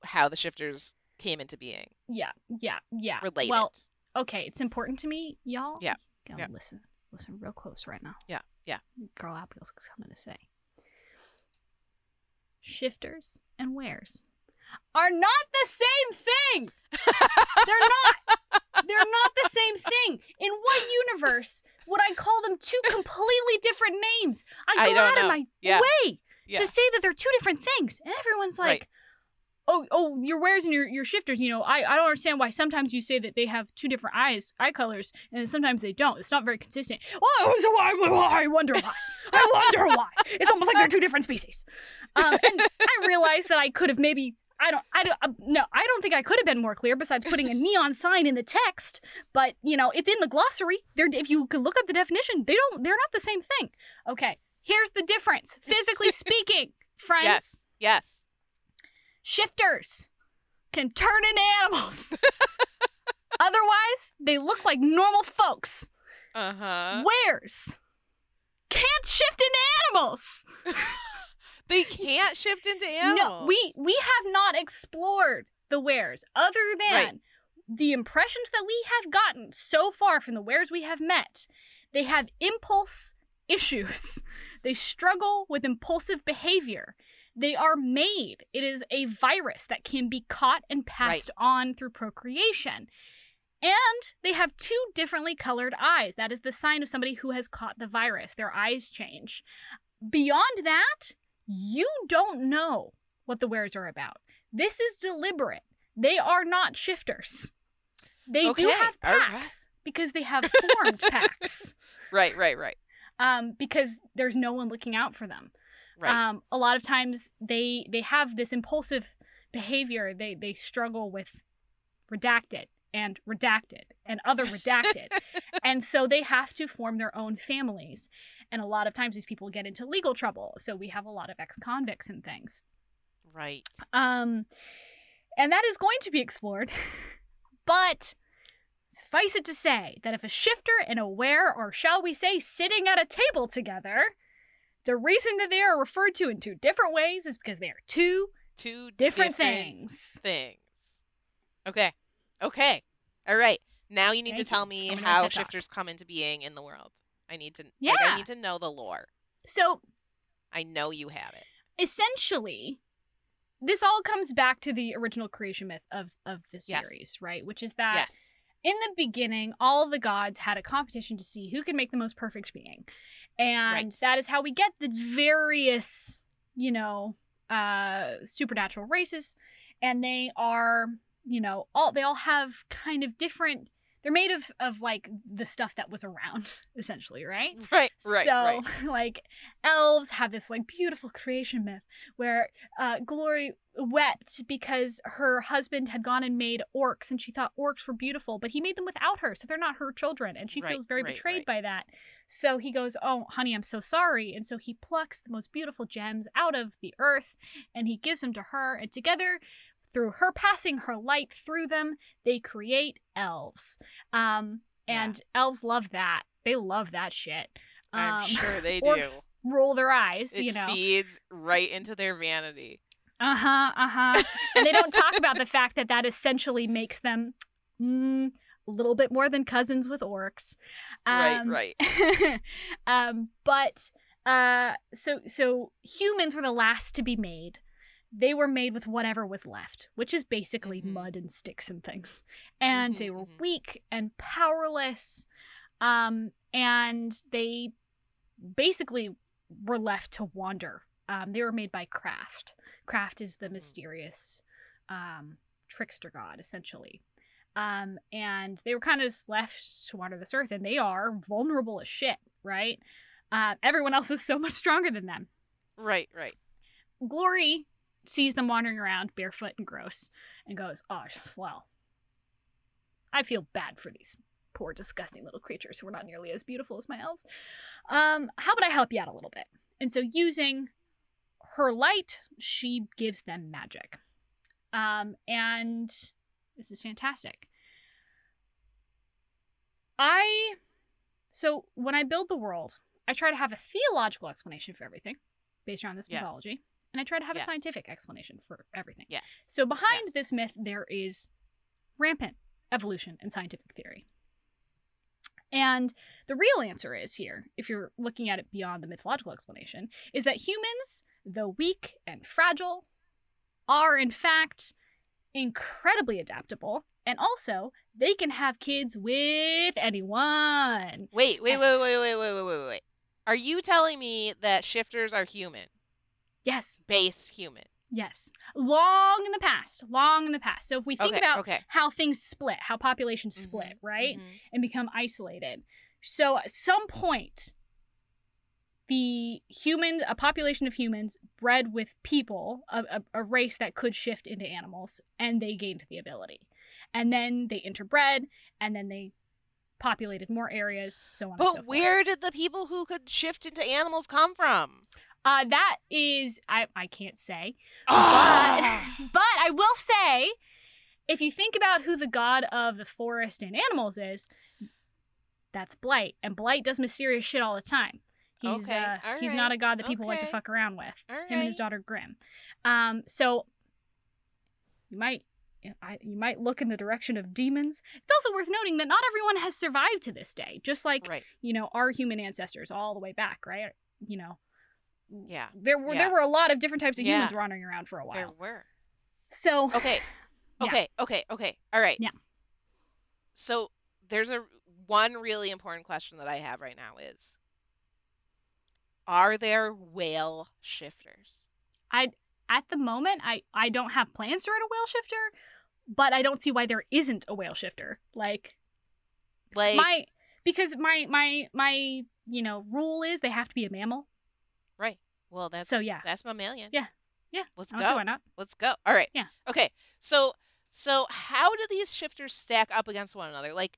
how the shifters came into being Yeah. Yeah. Yeah. related. Well, okay. It's important to me, y'all. Yeah, yeah. Listen. Listen real close right now. Yeah, yeah. Girl got something to say. Shifters and weres are not the same thing. They're not. They're not the same thing. In what universe would I call them two completely different names? I I go don't out of my Yeah. way yeah. to say that they're two different things, and everyone's like, Right. "Oh, oh, your weres and your, your shifters." You know, I, I don't understand why sometimes you say that they have two different eyes, eye colors, and sometimes they don't. It's not very consistent. Oh, so I, I wonder why. I wonder why. It's almost like they're two different species. Um, and I realized that I could have maybe. I don't. I don't. Uh, no, I don't think I could have been more clear. Besides putting a neon sign in the text, but you know, it's in the glossary. There, if you could look up the definition, they don't. They're not the same thing. Okay, here's the difference, physically speaking, friends. Yes. Yes. Shifters can turn into animals. Otherwise, they look like normal folks. Uh-huh. Weres can't shift into animals. They can't shift into animals. No, we we have not explored the weres other than Right. the impressions that we have gotten so far from the weres we have met. They have impulse issues. They struggle with impulsive behavior. They are made. It is a virus that can be caught and passed on through procreation. And they have two differently colored eyes. That is the sign of somebody who has caught the virus. Their eyes change. Beyond that, you don't know what the weres are about. This is deliberate. They are not shifters. They do have all right. packs because they have formed packs. Right, right, right. Um, because there's no one looking out for them. Right. Um, a lot of times they they have this impulsive behavior. They they struggle with redacted and redacted and other redacted. and so they have to form their own families. And a lot of times these people get into legal trouble. So we have a lot of ex convicts and things. Right. Um, and that is going to be explored. but suffice it to say that if a shifter and a were, or shall we say, sitting at a table together, the reason that they are referred to in two different ways is because they are two Two different, things. Things. Okay. Okay. All right. Now you need Thank to tell you. me I'm how TED Talk. shifters come into being in the world. I need to. Like, Yeah. I need to know the lore. So I know you have it. essentially, this all comes back to the original creation myth of of the Yes. series, right? Which is that yes. in the beginning, all the gods had a competition to see who could make the most perfect being. And Right. that is how we get the various, you know, uh supernatural races. And they are, you know, all they all have kind of different they're made of of like the stuff that was around, essentially, right? Right. Right. so right. like elves have this like beautiful creation myth where uh, glory wept because her husband had gone and made orcs and she thought orcs were beautiful but he made them without her so they're not her children and she Right, feels very right, betrayed by that so he goes oh honey i'm so sorry and so he plucks the most beautiful gems out of the earth and he gives them to her and together through her passing her light through them they create elves um Yeah. and elves love that they love that shit I'm um, sure they do. roll their eyes, It you know. feeds right into their vanity. Uh huh, uh huh. and they don't talk about the fact that that essentially makes them mm, a little bit more than cousins with orcs. Um, right. Right. um, but uh, so so humans were the last to be made. They were made with whatever was left, which is basically Mhm. mud and sticks and things. And they Mhm, were mhm. weak and powerless. Um, and they basically were left to wander. Um, they were made by Craft. Craft is the Mhm. mysterious um, trickster god, essentially. Um, and they were kind of just left to wander this earth, and they are vulnerable as shit, right? Uh, everyone else is so much stronger than them. Right. Right. Glory sees them wandering around barefoot and gross and goes, Oh, well, I feel bad for these poor, disgusting little creatures who are not nearly as beautiful as my elves. Um, how about I help you out a little bit? And so, using her light, she gives them magic. Um, and this is fantastic. I, so when I build the world, I try to have a theological explanation for everything based around this Yes. mythology, and I try to have Yes. a scientific explanation for everything. Yes. So behind this myth, there is rampant evolution and scientific theory. And the real answer is here, if you're looking at it beyond the mythological explanation, is that humans, though weak and fragile, are in fact incredibly adaptable. And also, they can have kids with anyone. Wait. Wait. Wait. Wait. Wait. Wait. Wait. Wait. Wait. Are you telling me that shifters are human, Yes, base human? yes. Long in the past, long in the past. So if we think okay. about okay. how things split, how populations split, Mhm, right? mhm. and become isolated. So at some point, the humans, a population of humans bred with people, a, a, a race that could shift into animals, and they gained the ability. And then they interbred, and then they populated more areas, so on and so But where did the people who could shift into animals come from? Uh, that is, I, I can't say. Ah! But, but I will say, if you think about who the god of the forest and animals is, that's Blight. And Blight does mysterious shit all the time. He's Okay, uh, all he's not a god that people like to fuck around with. All Him and his daughter Grim. Um, so you might I, you might look in the direction of demons. It's also worth noting that not everyone has survived to this day. Just like Right. you know our human ancestors all the way back, right? You know, Yeah. there were Yeah. there were a lot of different types of Yeah. humans wandering around for a while. There were. So Okay. Yeah. Okay. Okay. Okay. All right. Yeah. So there's a one really important question that I have right now is are there whale shifters? I at the moment, I I don't have plans to write a whale shifter, but I don't see why there isn't a whale shifter. Like Like my because my my my you know rule is they have to be a mammal. Well, that's so yeah, that's mammalian. Yeah. Yeah. Let's go. why not. Let's go. All right. Yeah. Okay. So So how do these shifters stack up against one another? Like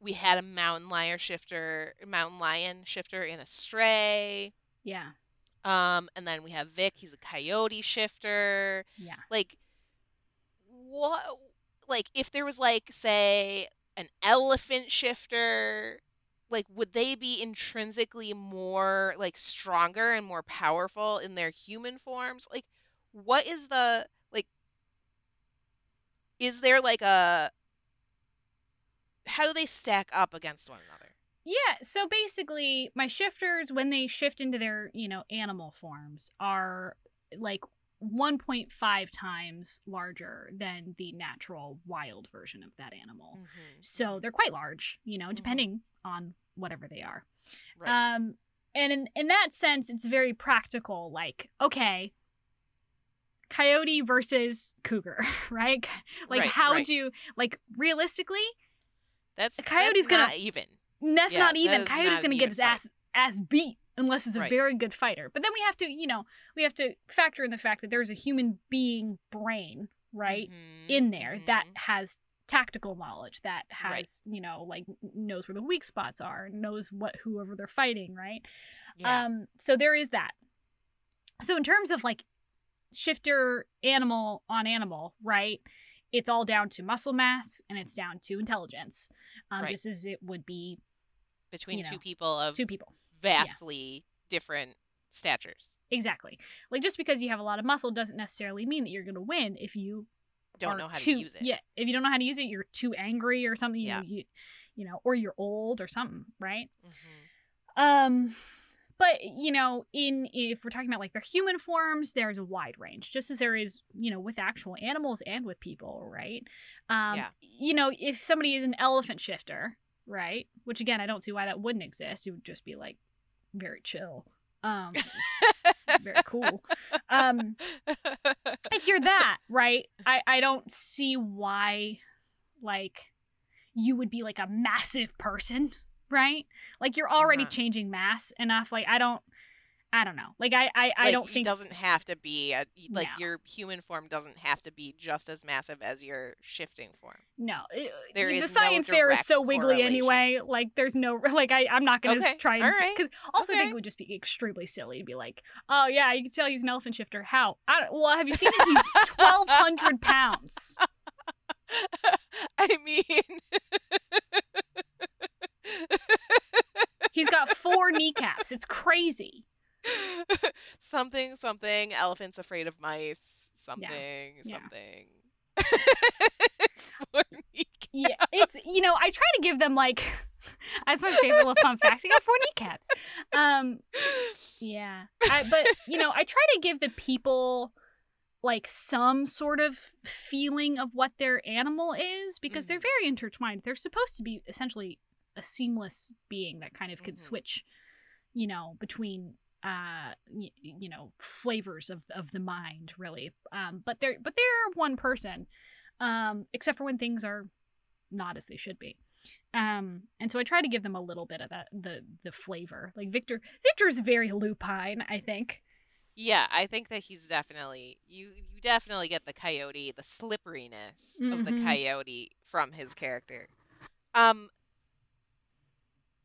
we had a mountain lion shifter, mountain lion shifter in a stray. Yeah. Um, and then we have Vic. He's a coyote shifter. Yeah. Like what? Like if there was like say an elephant shifter, like would they be intrinsically more like stronger and more powerful in their human forms? Like what is the like? Is there like a how do they stack up against one another? Yeah, so basically my shifters when they shift into their, you know, animal forms are like 1.5 times larger than the natural wild version of that animal. Mm-hmm. So they're quite large, you know, Mhm. depending on whatever they are. Right. Um and in in that sense it's very practical like okay, coyote versus cougar, right? Like Right, how right. do like realistically that's a coyote's that's gonna- not even. That's Yeah, not even. is Coyote's not gonna get his fight. ass ass beat unless it's a Right. very good fighter. But then we have to, you know, we have to factor in the fact that there's a human being brain, right, Mhm, in there that mhm. has tactical knowledge, that has, Right. you know, like knows where the weak spots are, knows what whoever they're fighting, right? Yeah. Um, so there is that. So in terms of like shifter animal on animal, right? It's all down to muscle mass and it's down to intelligence, um, Right. just as it would be Between you two know, people of two people. Vastly different statures. Exactly. Like just because you have a lot of muscle doesn't necessarily mean that you're going to win if you Don't know how too, to use it. Yeah, if you don't know how to use it, you're too angry or something. You, Yeah. you, you know, or you're old or something, right? Mhm. Um, but you know, in if we're talking about like their human forms, there's a wide range, just as there is, you know, with actual animals and with people, right? Um, Yeah. you know, if somebody is an elephant shifter, right? Which again, I don't see why that wouldn't exist. It would just be like very chill. Um, very cool. Um, if you're that, right? I I don't see why like you would be like a massive person, right? Like you're already Uh-huh. changing mass enough. Like I don't I don't know. Like I I, I Like, don't think it doesn't have to be a, like No. your human form doesn't have to be just as massive as your shifting form. no. Uh, there the is no science there is so wiggly anyway. Like there's no like I I'm not going to Okay, try and right, cuz also I think it would just be extremely silly to be like, "Oh yeah, you can tell he's an elephant shifter." How? I don't, well, have you seen him? He's 1200 pounds. I mean, He's got four kneecaps. It's crazy. something, something. Elephants afraid of mice. Something, yeah. something. Yeah, it's you know I try to give them like that's my favorite little fun fact. I got four kneecaps. Um, yeah, I, but you know I try to give the people like some sort of feeling of what their animal is because they're Mhm. very intertwined. They're supposed to be essentially a seamless being that kind of could Mhm. switch, you know, between uh y- you know flavors of of the mind really um but they're but they're one person um except for when things are not as they should be um and so i try to give them a little bit of that the the flavor like victor victor's very lupine i think Yeah, I think that he's definitely you. You definitely get the coyote, the slipperiness of the Mhm. coyote from his character. Um,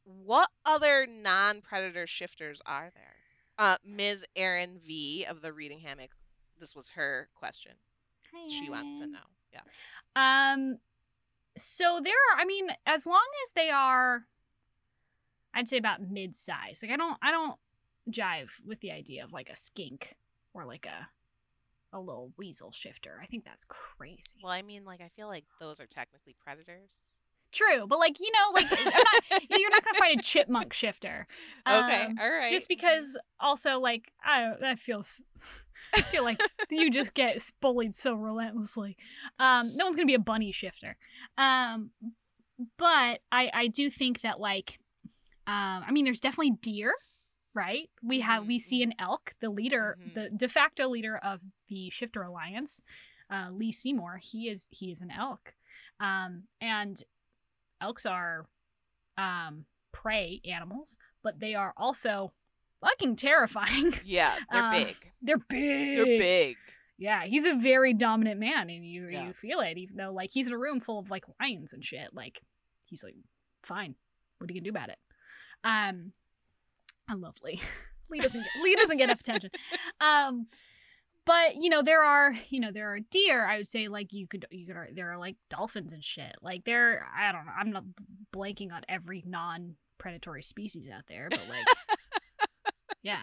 what other non-predator shifters are there? Uh, Ms. Erin V of the Reading Hammock. This was her question. She wants to know. Yeah. Um, so there are. I mean, as long as they are, I'd say about mid-size. Like I don't, I don't jive with the idea of like a skink or like a a little weasel shifter. I think that's crazy. Well, I mean, like, I feel like those are technically predators. True, but like you know, like I'm not, you're not gonna find a chipmunk shifter. Okay, Um, all right. Just because, also, like I that feels. I feel like you just get bullied so relentlessly. Um, no one's gonna be a bunny shifter. Um, but I I do think that like, um, I mean, there's definitely deer, right? We have we see an elk, the leader, Mhm. the de facto leader of the Shifter Alliance, uh, Lee Seymour. He is he is an elk, um, and elks are um prey animals, but they are also fucking terrifying. Yeah, they're Uh, big. They're big. They're big. Yeah, he's a very dominant man, and you Yeah. you feel it, even though like he's in a room full of like lions and shit. Like he's like, fine, what are you gonna do about it? Um, I love Lee. Lee doesn't get, Lee doesn't get enough attention. Um, but you know there are you know there are deer. I would say like you could you could there are like dolphins and shit. Like there I don't know. I'm not blanking on every non predatory species out there, but like yeah.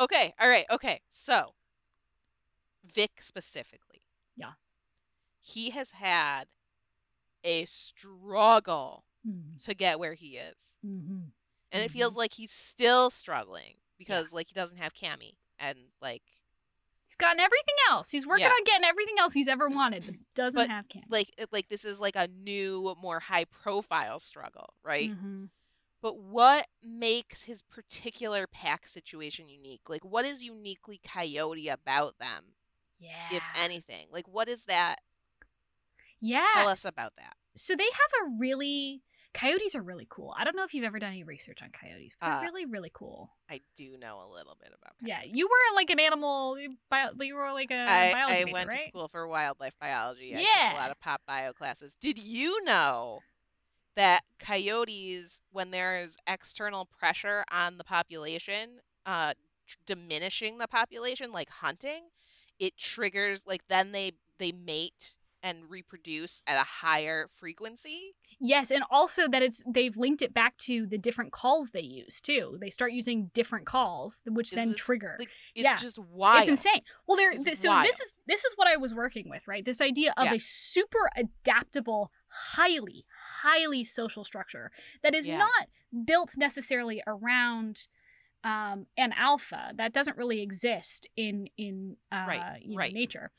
Okay, all right, okay. So, Vic specifically, Yes. he has had a struggle Mm-hmm. to get where he is. Mm-hmm. And it feels like he's still struggling because like he doesn't have Cammy and like He's gotten everything else. He's working Yeah. on getting everything else he's ever wanted, but doesn't But, have Cam. like like this is like a new more high profile struggle, right? Mhm. But what makes his particular pack situation unique? Like what is uniquely coyote about them, Yeah. if anything? Like what is that? yeah. Tell us about that. So they have a really coyotes are really cool. I don't know if you've ever done any research on coyotes, but they're Uh, really really cool. I do know a little bit about Yeah, you were like an animal bio, you were like a I, biology I major, went right? to school for wildlife biology. I took Yeah. a lot of pop bio classes. Did you know that coyotes, when there's external pressure on the population, uh, tr- diminishing the population, like hunting, it triggers like then they they mate and reproduce at a higher frequency. Yes, and also that it's they've linked it back to the different calls they use too. They start using different calls, which then trigger. Like it's Yeah. just wild. It's insane. Well, there. Th- so wild. this is this is what I was working with, right? This idea of Yeah. a super adaptable, highly, highly social structure that is Yeah. not built necessarily around um, an alpha that doesn't really exist in in uh, Right, you know, right. nature.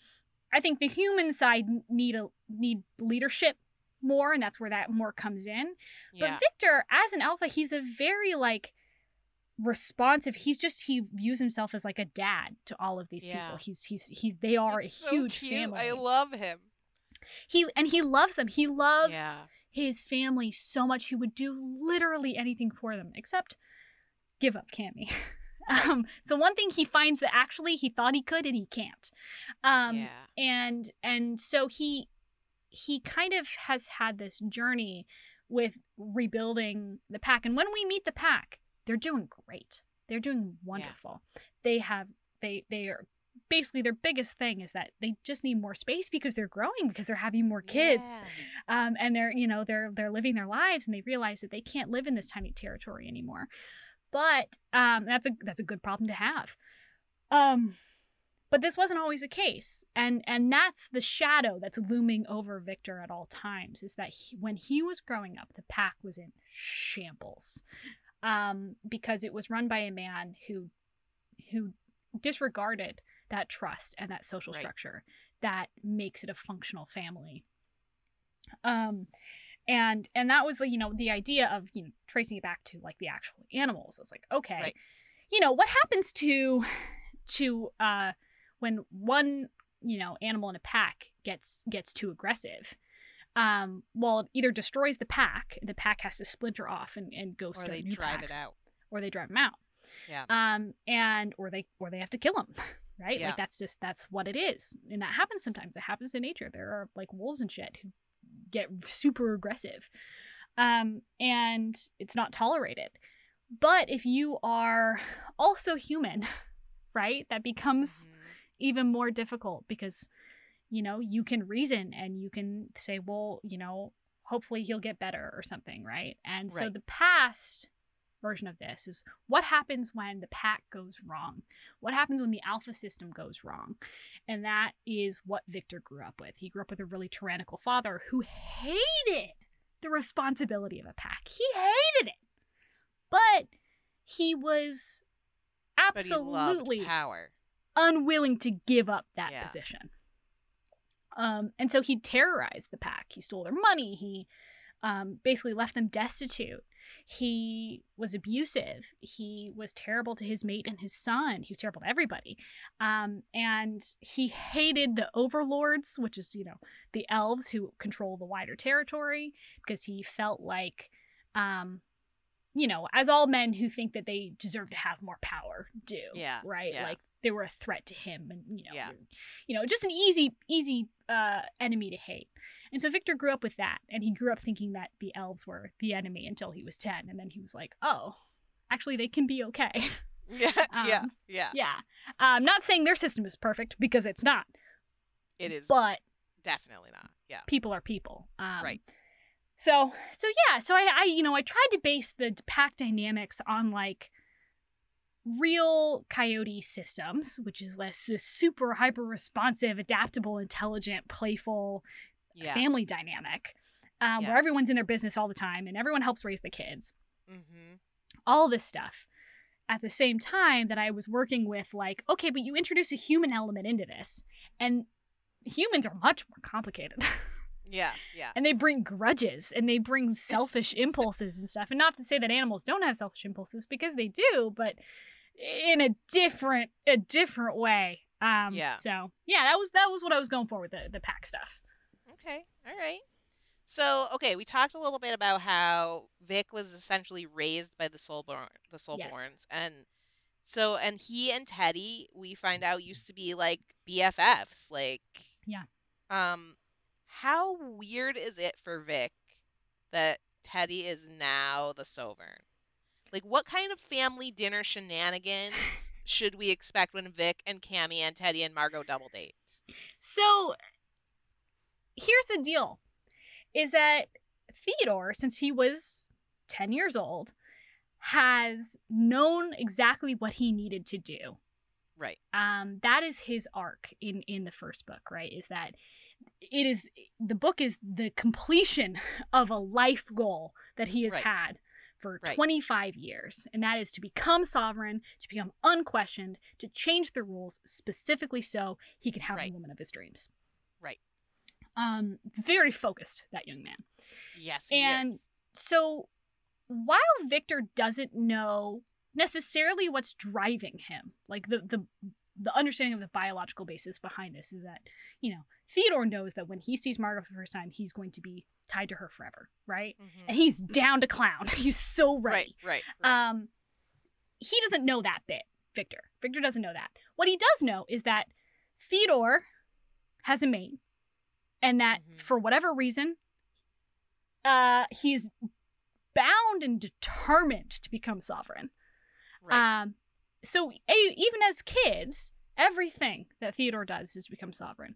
I think the human side need a need leadership more, and that's where that more comes in. But Victor, as an alpha, he's a very like responsive. He's just he views himself as like a dad to all of these Yeah. people. He's he's he they are It's a so huge cute. family. I love him. he and he loves them. He loves Yeah. his family so much. He would do literally anything for them except give up Cammy. um, so one thing he finds that actually he thought he could and he can't. Um, yeah. and and so he he kind of has had this journey with rebuilding the pack and when we meet the pack they're doing great they're doing wonderful they have they they are basically their biggest thing is that they just need more space because they're growing because they're having more kids Yeah. um, and they're you know they're they're living their lives and they realize that they can't live in this tiny territory anymore but um, that's a that's a good problem to have. Um, but this wasn't always the case. And and that's the shadow that's looming over victor at all times is that he, when he was growing up the pack was in shambles. Um, because it was run by a man who who disregarded that trust and that social Right. structure that makes it a functional family. Um and and that was you know the idea of you know tracing it back to like the actual animals it's like okay Right. you know what happens to to uh when one you know animal in a pack gets gets too aggressive um well it either destroys the pack the pack has to splinter off and, and go Or start they new drive packs, it out. or they drive them out Yeah. um and or they or they have to kill them right Yeah. like that's just that's what it is and that happens sometimes it happens in nature there are like wolves and shit who get super aggressive. Um and it's not tolerated. But if you are also human right that becomes Mhm. even more difficult because you know you can reason and you can say well you know hopefully he'll get better or something right? And so the past version of this is what happens when the pack goes wrong what happens when the alpha system goes wrong and that is what victor grew up with he grew up with a really tyrannical father who hated the responsibility of a pack he hated it but he was But he absolutely power. unwilling to give up that Yeah. position. Um, and so he terrorized the pack. He stole their money. He um, basically left them destitute. He was abusive. He was terrible to his mate and his son. He was terrible to everybody. Um, and he hated the overlords, which is, you know, the elves who control the wider territory, because he felt like um, you know, as all men who think that they deserve to have more power do. Yeah, Right? yeah. Like they were a threat to him and you know, Yeah. you know, just an easy easy uh enemy to hate. And so Victor grew up with that and he grew up thinking that the elves were the enemy until he was 10 and then he was like, "Oh, actually they can be okay." Yeah, yeah, Um, yeah. yeah. I'm not saying their system is perfect because it's not, It is but definitely not. Yeah. people are people. Um, Right. So so yeah, so I, I you know I tried to base the pack dynamics on like real coyote systems, which is less super hyper responsive, adaptable, intelligent, playful Yeah. family dynamic, um, Yeah. where everyone's in their business all the time and everyone helps raise the kids. mm-hmm. All this stuff. At the same time that I was working with like, okay, but you introduce a human element into this, and humans are much more complicated. Yeah, yeah. and they bring grudges and they bring selfish impulses and stuff and not to say that animals don't have selfish impulses because they do but in a different a different way um Yeah. so yeah that was that was what i was going for with the the pack stuff Okay. All right. So, okay, we talked a little bit about how Vic was essentially raised by the Soulborn, the Soulborns, and so, and he and Teddy, we find out, used to be like BFFs. Like, Yeah. Um, how weird is it for Vic that Teddy is now the Sovereign? Like, what kind of family dinner shenanigans should we expect when Vic and Cammy and Teddy and Margot double date? so here's the deal is that theodore since he was 10 years old has known exactly what he needed to do Right. um that is his arc in in the first book right is that it is the book is the completion of a life goal that he has Right. had for Right. 25 years and that is to become sovereign to become unquestioned to change the rules specifically so he can have Right. the woman of his dreams Right. Um very focused that young man Yes. And- so while Victor doesn't know necessarily what's driving him, like the the the understanding of the biological basis behind this is that, you know, Theodore knows that when he sees Margot for the first time, he's going to be tied to her forever, right? Mhm. And he's down to clown. He's so Right, ready. right, right. Um he doesn't know that bit, Victor. Victor doesn't know that. What he does know is that Theodore has a mate and that Mhm. for whatever reason uh he's bound and determined to become sovereign. right. Um, so even as kids, everything that Theodore does is become sovereign.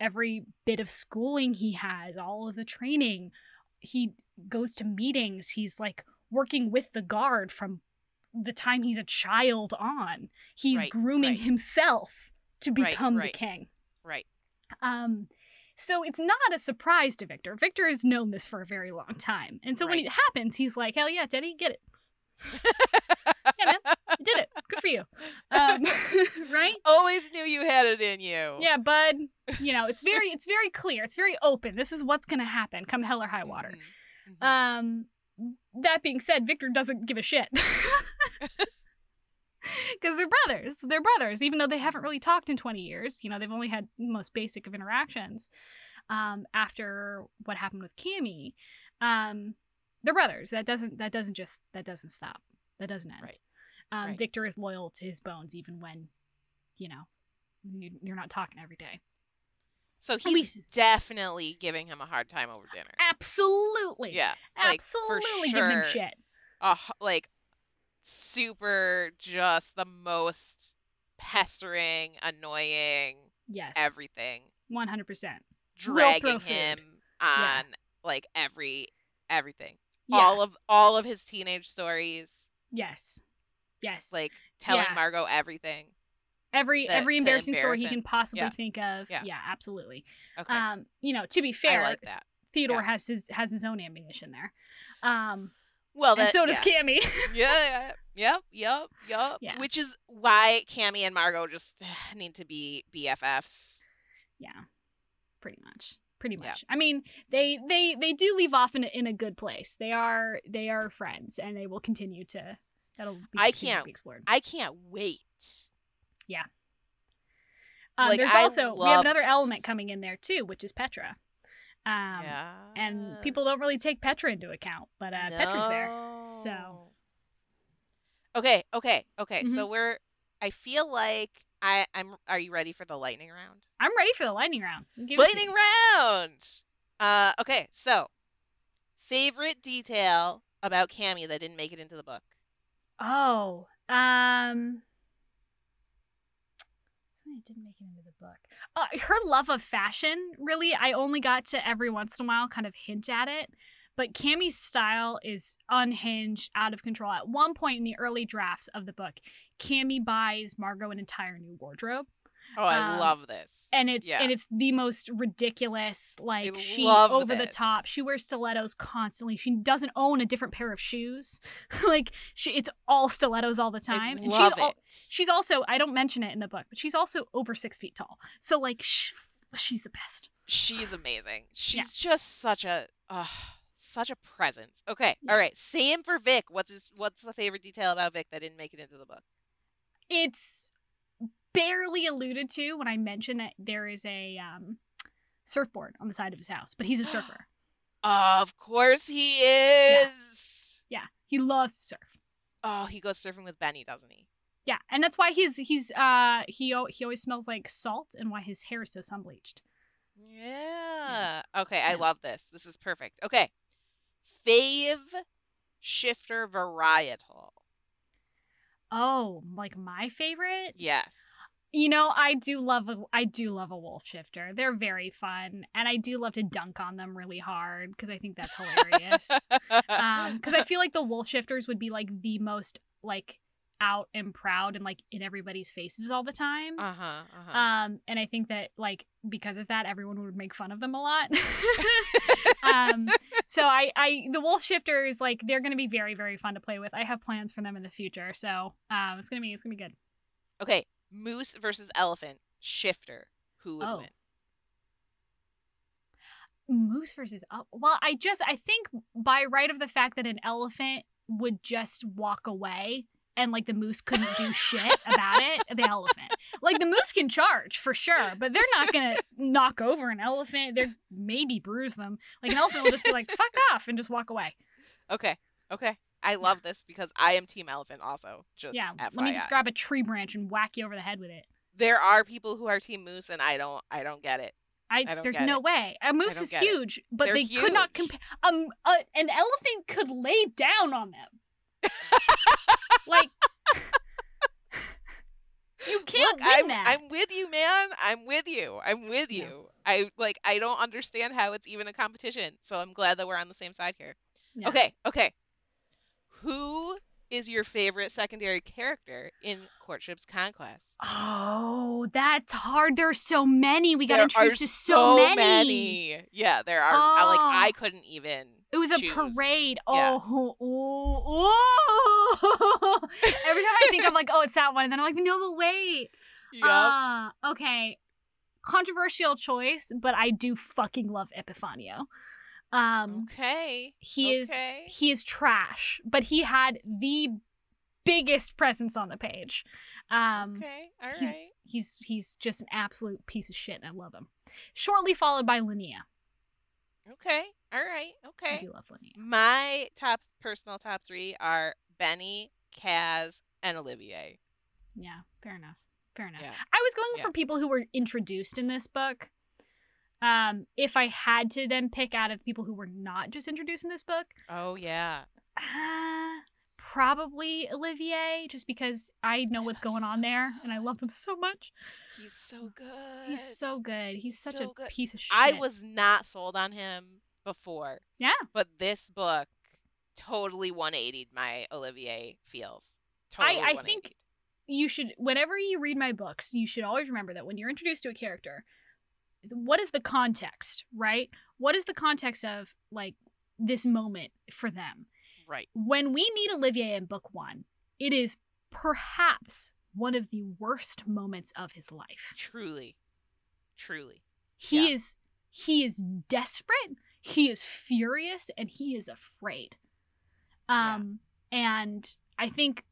Every bit of schooling he has, all of the training, he goes to meetings. He's like working with the guard from the time he's a child on. He's Right, grooming right. himself to Right, become right. the king. right. Um, so it's not a surprise to Victor. Victor has known this for a very long time, and so when it happens, he's like, "Hell yeah, Teddy, get it." Yeah, man. You did it. Good for you. Um, right? Always knew you had it in you. Yeah, bud. You know, it's very it's very clear. It's very open. This is what's gonna happen come hell or high water. Mhm, mhm. Um that being said, Victor doesn't give a shit. Because they're brothers. They're brothers, even though they haven't really talked in 20 years. You know, they've only had the most basic of interactions um, after what happened with Cammy. Um, they're brothers. That doesn't that doesn't just that doesn't stop. That doesn't end. Right. Um, Right. Victor is loyal to his bones, even when, you know, you, you're not talking every day. so he's least- definitely giving him a hard time over dinner. Absolutely. Yeah. like, Absolutely give him shit. a h- like super just the most pestering, annoying, Yes. everything, 100%. Dragging him Yeah. on like every everything. Yeah. All of all of his teenage stories, yes. Yes. like telling Yeah. Margot everything. every that- every embarrassing story he can possibly Yeah. think of. Yeah. Yeah, absolutely. Okay, Um, you know, to be I fair, like that. Theodore Yeah. has his has his own ammunition there. Um, Well, and so does yeah. Cammy. yeah, yeah, yep, yep, yep. Yeah. Which is why Cammy and Margot just need to be BFFs. yeah. Pretty much. Pretty Yeah. much. I mean, they they they do leave off in a, in a good place. They are they are friends and they will continue to that'll be, I can't- be explored. I can't wait. Um, Like, there's I also we have another element coming in there too, which is Petra. Um, yeah. And people don't really take Petra into account, but uh, Petra's there. So No. Okay, okay, okay. So we're I feel like I I'm are you ready for the lightning round? I'm ready for the lightning round. Give lightning round. Uh okay, so favorite detail about Cammy that didn't make it into the book. Oh, um, something that didn't make it into the book. Uh, her love of fashion, really, I only got to every once in a while kind of hint at it. But Cammy's style is unhinged, out of control. At one point in the early drafts of the book, Cammy buys Margot an entire new wardrobe, Oh, I Um, love this. and it's Yeah. and it's the most ridiculous. Like I she over the top. She wears stilettos constantly. She doesn't own a different pair of shoes. like she, it's all stilettos all the time. I and love she's al- She's also, I don't mention it in the book, but she's also over six feet tall. So, like, sh- she's the best. She's amazing. She's Yeah. just such a uh, such a presence. Okay, Yeah. all right. Same for Vic. What's his, what's the favorite detail about Vic that didn't make it into the book? It's barely alluded to when I mentioned that there is a um, surfboard on the side of his house, but he's a surfer. Of course he is. yeah, he loves to surf. Oh, he goes surfing with Benny, doesn't he? Yeah, and that's why he's he's uh he he always smells like salt, and why his hair is so sun bleached. Yeah. Okay, I love this. This is perfect. Okay. Fave shifter varietal. Oh, like my favorite. Yes. You know, I do love a, I do love a wolf shifter. They're very fun, and I do love to dunk on them really hard because I think that's hilarious. um, because I feel like the wolf shifters would be like the most like out and proud and like in everybody's faces all the time. uh huh. Uh-huh. Um, and I think that like because of that, everyone would make fun of them a lot. um, so I, I, the wolf shifters, like they're gonna be very, very fun to play with. I have plans for them in the future, so um, it's gonna be, it's gonna be good. okay. Moose versus elephant shifter. Who would Oh. win? Moose versus el- well, I just I think by right of the fact that an elephant would just walk away and like the moose couldn't do shit about it, the elephant. Like the moose can charge for sure, but they're not gonna knock over an elephant. They're maybe bruise them. Like an elephant will just be like fuck off and just walk away. Okay. Okay. I love this because I am team elephant also. Just yeah, FYI. let me just grab a tree branch and whack you over the head with it. there are people who are team moose and I don't I don't get it. I, I there's no it. way. A moose is get it. huge, but They're they could not huge. compare. Um, uh, an elephant could lay down on them. like you can't Look, I'm that. I'm with you, man. I'm with you. I'm with Yeah. you. I like I don't understand how it's even a competition. So I'm glad that we're on the same side here. Yeah. Okay, okay. Who is your favorite secondary character in Courtship's Conquest? Oh, that's hard. There's so many. We got there introduced are to so, many. many. Yeah, there are. I, like Oh. I couldn't even. It was a choose. parade. Yeah. Oh, oh, oh. Every time I think I'm like, oh, it's that one, and then I'm like, no, but wait. Yup. Ah, okay. Controversial choice, but I do fucking love Epifanio. Um, okay. he is he is trash, but he had the biggest presence on the page. Um, okay. All right. he's- he's he's just an absolute piece of shit, and I love him. Shortly followed by Linnea. Okay. All right. I Okay. do love Linnea. My top personal top three are Benny, Kaz, and Olivier. Yeah, fair enough. Fair enough. Yeah. I was going Yeah. for people who were introduced in this book. Um, if I had to then pick out of people who were not just introduced in this book, Oh yeah. uh, probably Olivier, just because I know what's going on there and I love him so much. He's so good. He's so good. He's such So a good. piece of shit. I was not sold on him before. Yeah. But this book totally 180'd my Olivier feels. I- Totally I think you should whenever you read my books you should always remember that when you're introduced to a character what is the context right what is the context of like this moment for them Right. when we meet olivier in book one it is perhaps one of the worst moments of his life Truly. Truly. he Yeah. is he is desperate he is furious and he is afraid Yeah. um and i think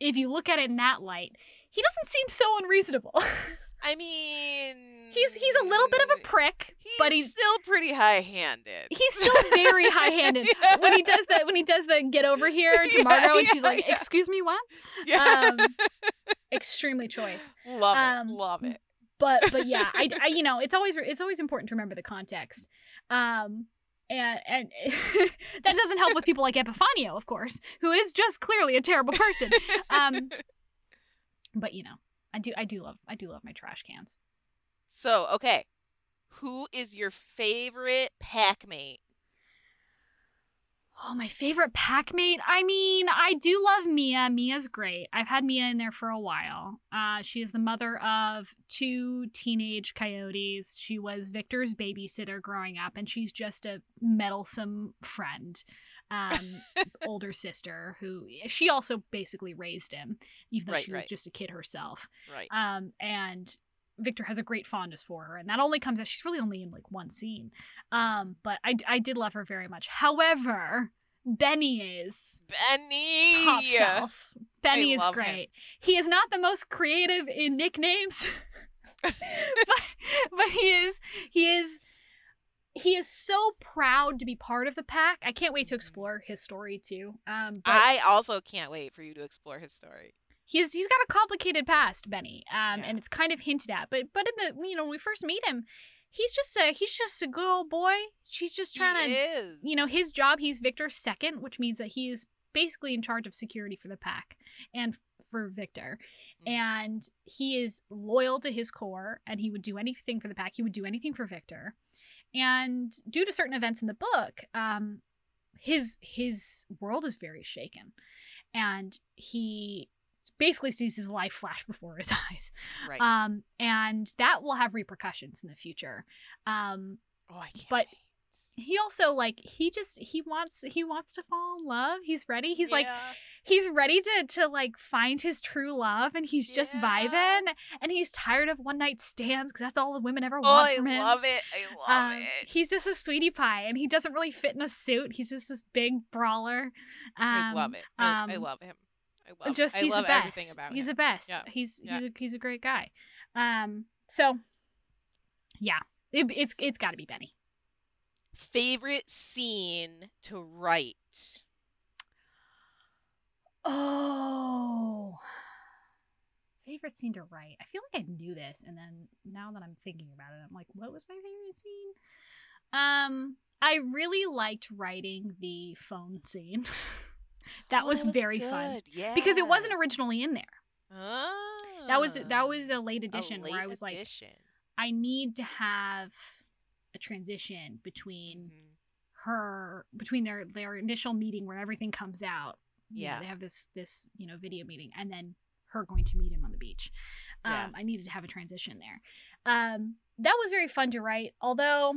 if you look at it in that light he doesn't seem so unreasonable I mean, He's he's a little bit of a prick, He's but he's still pretty high-handed. he's still very high-handed. Yeah. When he does that, when he does the get over here to Yeah, Margot, and she's like, yeah. "Excuse me, what?" yeah. Um, extremely choice. love um, it. Love it. But but yeah, I, I you know it's always it's always important to remember the context. Um, and and that doesn't help with people like Epifanio, of course, who is just clearly a terrible person. Um, but you know, I do I do love I do love my trash cans. so, okay. Who is your favorite packmate? Oh, my favorite packmate. I mean, I do love Mia. Mia's great. I've had Mia in there for a while. Uh, she is the mother of two teenage coyotes. She was Victor's babysitter growing up, and she's just a meddlesome friend, um, older sister who she also basically raised him, even though Right, she was just a kid herself. Right. Um, and Victor has a great fondness for her, and that only comes out. She's really only in like one scene, um, but I I did love her very much. However, Benny is Benny. top shelf. Benny is love him. great. He is not the most creative in nicknames, but but he is he is he is so proud to be part of the pack. I can't wait to explore his story too. Um, but I also can't wait for you to explore his story. he's he's got a complicated past, Benny, um, Yeah. and it's kind of hinted at. But but in the you know when we first meet him, he's just a he's just a good old boy. She's just trying he to is. you know his job. He's Victor's second, which means that he is basically in charge of security for the pack and for Victor. Mhm. And he is loyal to his core, and he would do anything for the pack. He would do anything for Victor. And due to certain events in the book, um, his his world is very shaken, and he basically sees his life flash before his eyes. right. Um, and that will have repercussions in the future. Um, oh, I can't. but- he also like he just he wants he wants to fall in love. He's ready. He's like Yeah. He's ready to to like find his true love, and he's just Yeah. vibing. And he's tired of one night stands because that's all the women ever Oh, want I from him. love it. I love Um, it. He's just a sweetie pie, and he doesn't really fit in a suit. He's just this big brawler. Um, I love it. I, I um, love him. I love. Him. Just I he's love the best. everything about he's him. the best. Yeah. He's Yeah. he's a, he's a great guy. Um, so yeah, it, it's it's got to be Benny. Favorite scene to write. Oh. Favorite scene to write. I feel like I knew this, and then now that I'm thinking about it, I'm like, what was my favorite scene? Um, I really liked writing the phone scene. that, Oh, was very fun. Yeah. because it wasn't originally in there. Ah, That was that was a late addition a where I late was like. I need to have a transition between Mhm. her between their their initial meeting where everything comes out. You know, Yeah. they have this this you know video meeting, and then her going to meet him on the beach. Um, Yeah. I needed to have a transition there. Um, that was very fun to write. Although,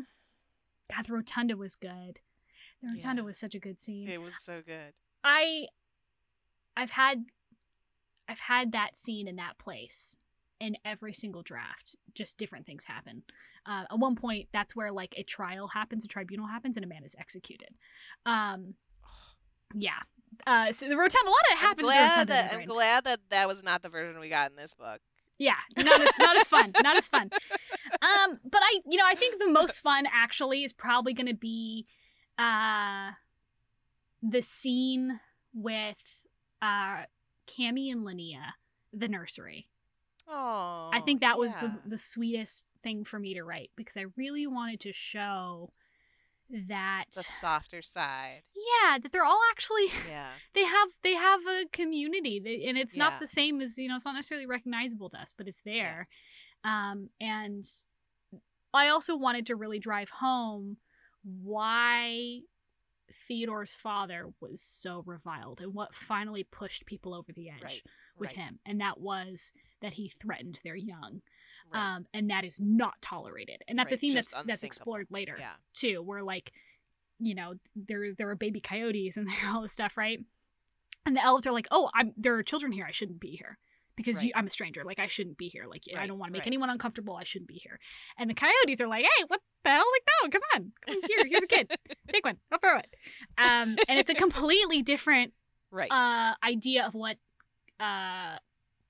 God, the rotunda was good. The rotunda Yeah. was such a good scene. It was so good. I, I've had, I've had that scene in that place in every single draft. Just different things happen. Uh, at one point, that's where like a trial happens, a tribunal happens, and a man is executed. Um, yeah. Uh, so the rotunda, a lot of it I'm happens. the glad that the I'm glad that that was not the version we got in this book. Yeah, not as not as fun, not as fun. Um, but I, you know, I think the most fun actually is probably going to be, uh, the scene with uh Cammy and Linnea, the nursery. Oh, I think that was the the sweetest thing for me to write because I really wanted to show that the softer side. yeah that they're all actually Yeah, they have they have a community they, and it's Yeah. not the same as you know it's not necessarily recognizable to us but it's there um and i also wanted to really drive home why theodore's father was so reviled and what finally pushed people over the edge right. with right, him and that was that he threatened their young Right. um and that is not tolerated and that's a theme just that's that's explored later yeah, too, where like, you know, there there are baby coyotes and all this stuff, right? And the elves are like, oh, I'm there are children here. I shouldn't be here because you, I'm a stranger. Like I shouldn't be here. Like I don't want to make right. anyone uncomfortable. I shouldn't be here. And the coyotes are like, hey, what the hell? Like no, come on, come here. Here's a kid. Take one. I'll throw it. Um, and it's a completely different right. uh idea of what uh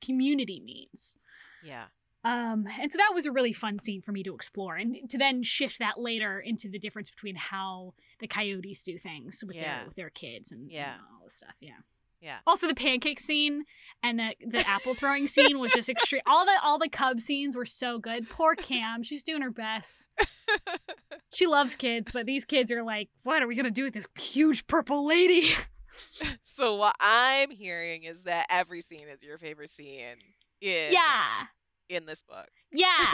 community means. yeah, Um, and so that was a really fun scene for me to explore and to then shift that later into the difference between how the coyotes do things with Yeah. their with their kids and, Yeah. and all this stuff. Yeah. Yeah. Also the pancake scene and the, the apple throwing scene was just extreme. All the all the cub scenes were so good. Poor Cam, she's doing her best. She loves kids, but these kids are like, what are we gonna do with this huge purple lady? so what I'm hearing is that every scene is your favorite scene yeah. In this book. Yeah.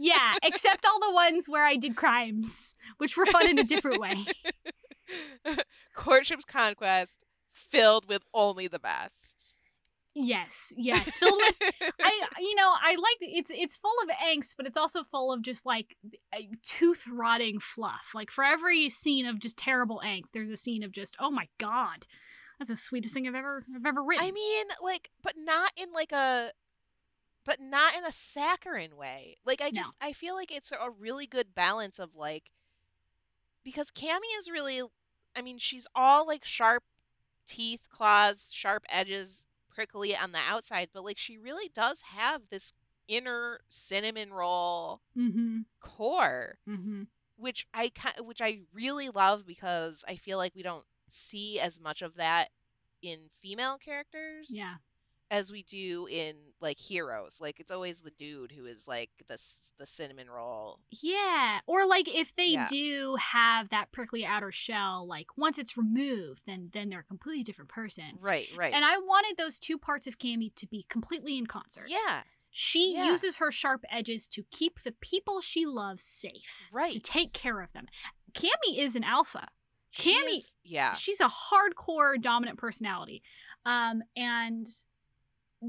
Yeah. Except all the ones where I did crimes, which were fun in a different way. Courtship's Conquest filled with only the best. Yes, yes. Filled with I you know, I liked it. It's it's full of angst, but it's also full of just like tooth rotting fluff. Like for every scene of just terrible angst, there's a scene of just, oh my god. That's the sweetest thing I've ever I've ever written. I mean, like, but not in like a, but not in a saccharine way. Like, I No. just, I feel like it's a really good balance of like, because Cammy is really, I mean, she's all like sharp teeth, claws, sharp edges, prickly on the outside, but like she really does have this inner cinnamon roll mm-hmm. core, Mm-hmm. which I which I really love because I feel like we don't see as much of that in female characters Yeah. As we do in like heroes. Like it's always the dude who is like the the cinnamon roll. Yeah. Or like if they Yeah. do have that prickly outer shell, like once it's removed, then then they're a completely different person. Right, right. And I wanted those two parts of Cammy to be completely in concert. yeah, She Yeah. uses her sharp edges to keep the people she loves safe. Right. To take care of them. Cammy is an alpha. Cammy- yeah, She's a hardcore dominant personality. Um, and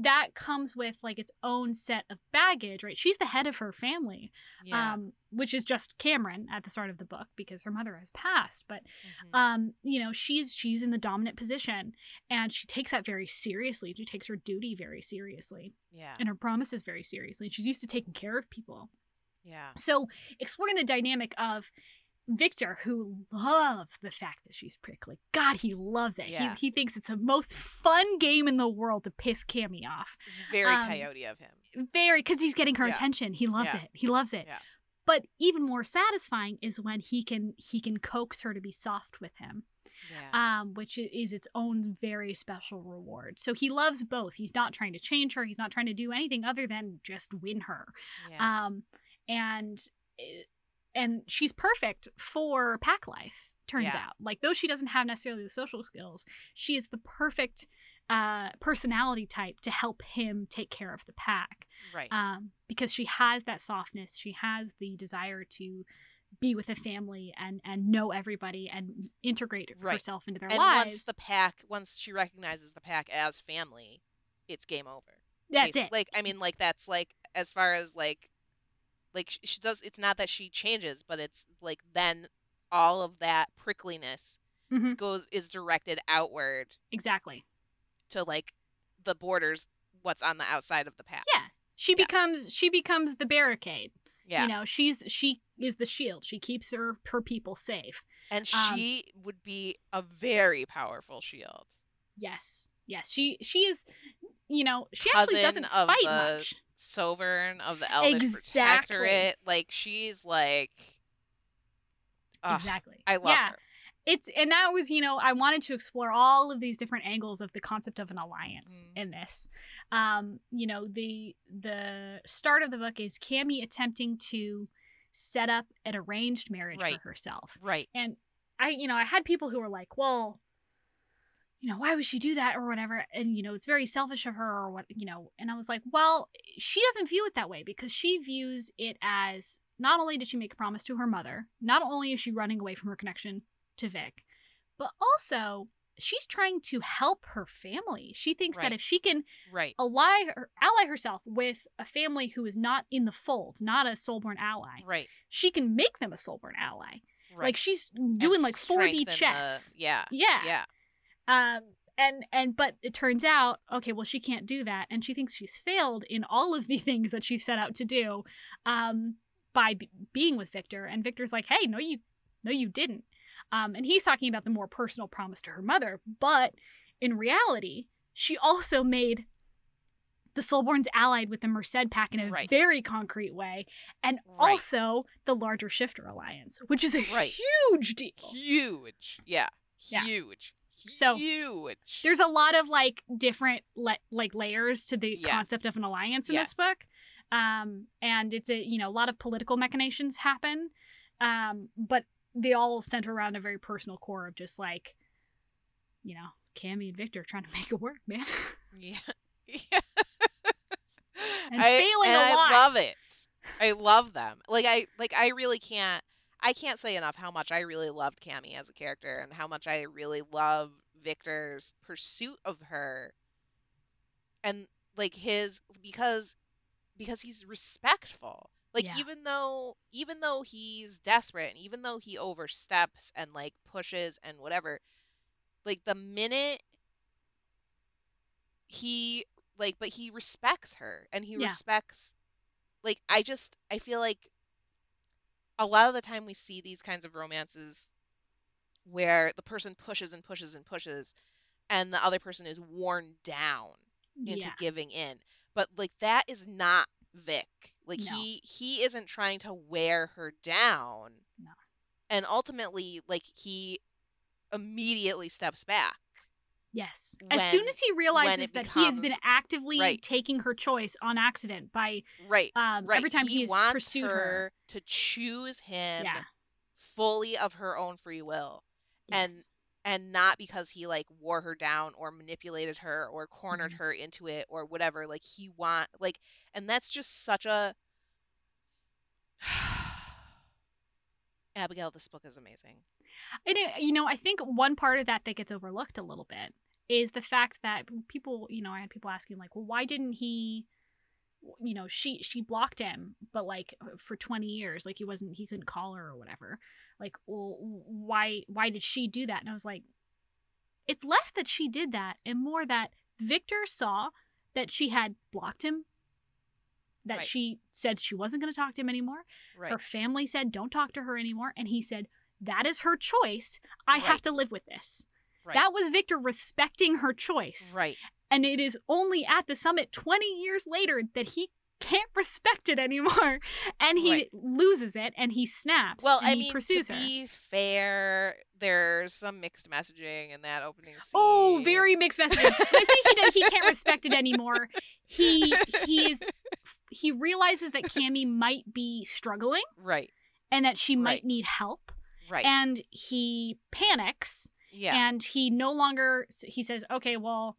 that comes with like its own set of baggage, right? She's the head of her family. yeah. Um, which is just Cameron at the start of the book because her mother has passed. But Mhm. um, you know, she's she's in the dominant position and she takes that very seriously. She takes her duty very seriously yeah, and her promises very seriously. She's used to taking care of people. yeah, So exploring the dynamic of Victor, who loves the fact that she's prickly. God, he loves it. Yeah. He, he thinks it's the most fun game in the world to piss Cammy off. it's very um, coyote of him. Very, because he's getting her Yeah. attention. He loves Yeah. it. He loves it. Yeah. But even more satisfying is when he can he can coax her to be soft with him, Yeah, um, which is its own very special reward. So he loves both. He's not trying to change her. He's not trying to do anything other than just win her. yeah, Um, and eh, and she's perfect for pack life. Turns Yeah. out, like though she doesn't have necessarily the social skills, she is the perfect uh, personality type to help him take care of the pack. right. Um, because she has that softness, she has the desire to be with a family and and know everybody and integrate Right. herself into their and lives. once the pack, once she recognizes the pack as family, it's game over. That's basi- it. Like, I mean, like that's like as far as like, like sh- she does. It's not that she changes, but it's like then all of that prickliness Mhm. goes is directed outward exactly. to like the borders, what's on the outside of the path. Yeah. She Yeah. becomes she becomes the barricade. Yeah, You know, she's she is the shield. She keeps her her people safe. and um, she would be a very powerful shield. Yes. Yes. She she is you know, she actually doesn't fight much. Sovereign of the Elvish Exactly. Protectorate, like she's like, Ugh, exactly. I love yeah. her. It's and that was, you know, I wanted to explore all of these different angles of the concept of an alliance Mhm. in this. Um, you know, the the start of the book is Cammy attempting to set up an arranged marriage Right. for herself. Right. And I, you know, I had people who were like, well, you know, why would she do that or whatever? And, you know, it's very selfish of her or what, you know. And I was like, well, she doesn't view it that way because she views it as not only did she make a promise to her mother, not only is she running away from her connection to Vic, but also she's trying to help her family. She thinks that if she can Right. ally, her, ally herself with a family who is not in the fold, not a soulborn ally, Right. she can make them a soulborn ally. Right. Like she's And doing like 4D strengthen the- chess. yeah. Yeah. Yeah. Um and and but it turns out okay, well she can't do that and she thinks she's failed in all of the things that she set out to do um by b- being with Victor and Victor's like, "Hey, no you no you didn't." Um and he's talking about the more personal promise to her mother, but in reality, she also made the Soulborns allied with the Merced pack in a Right. very concrete way, and Right. also the larger Shifter Alliance, which is a Right. huge deal. Huge. Yeah. Yeah. Huge. So, huge. There's a lot of like different le- like layers to the Yes. concept of an alliance in Yes. this book, um, and it's a you know a lot of political machinations happen, um, but they all center around a very personal core of just like, you know, Cammy and Victor trying to make it work, man. Yeah. yeah. And I, failing and a I lot. love it. I love them. Like I like I really can't I can't say enough how much I really loved Cammy as a character and how much I really love Victor's pursuit of her and like his because because he's respectful. Like Yeah. even though even though he's desperate and even though he oversteps and like pushes and whatever, like the minute he like but he respects her and he Yeah. respects like I just I feel like a lot of the time we see these kinds of romances where the person pushes and pushes and pushes and the other person is worn down into yeah, giving in. But like that is not Vic. Like No. he he isn't trying to wear her down. No. And ultimately like he immediately steps back. Yes. as soon as he realizes it that he has been actively Right. taking her choice on accident by Right. um Right. every time he he's wants pursued her, her. to choose him Yeah. fully of her own free will. and- Yes. and not because he like wore her down or manipulated her or cornered Mhm. her into it or whatever like he want like and that's just such a Abigail this book is amazing And you know, I think one part of that that gets overlooked a little bit is the fact that people, you know, I had people asking like, well, why didn't he? You know, she she blocked him, but like uh, for twenty years, like he wasn't, he couldn't call her or whatever. Like, well, why why did she do that? And I was like, it's less that she did that, and more that Victor saw that she had blocked him. That Right. she said she wasn't going to talk to him anymore. right Her family said, don't talk to her anymore. And he said, that is her choice. I have to live with this. Right That was Victor respecting her choice. right And it is only at the summit 20 years later that he can't respect it anymore. And he Right. loses it and he snaps. well and i mean pursues to her. be fair there's some mixed messaging in that opening oh, scene Oh, very mixed messaging. I say he he can't respect it anymore. He he's he realizes that Cammy might be struggling right and that she might Right. need help. right And he panics yeah and he no longer he says okay well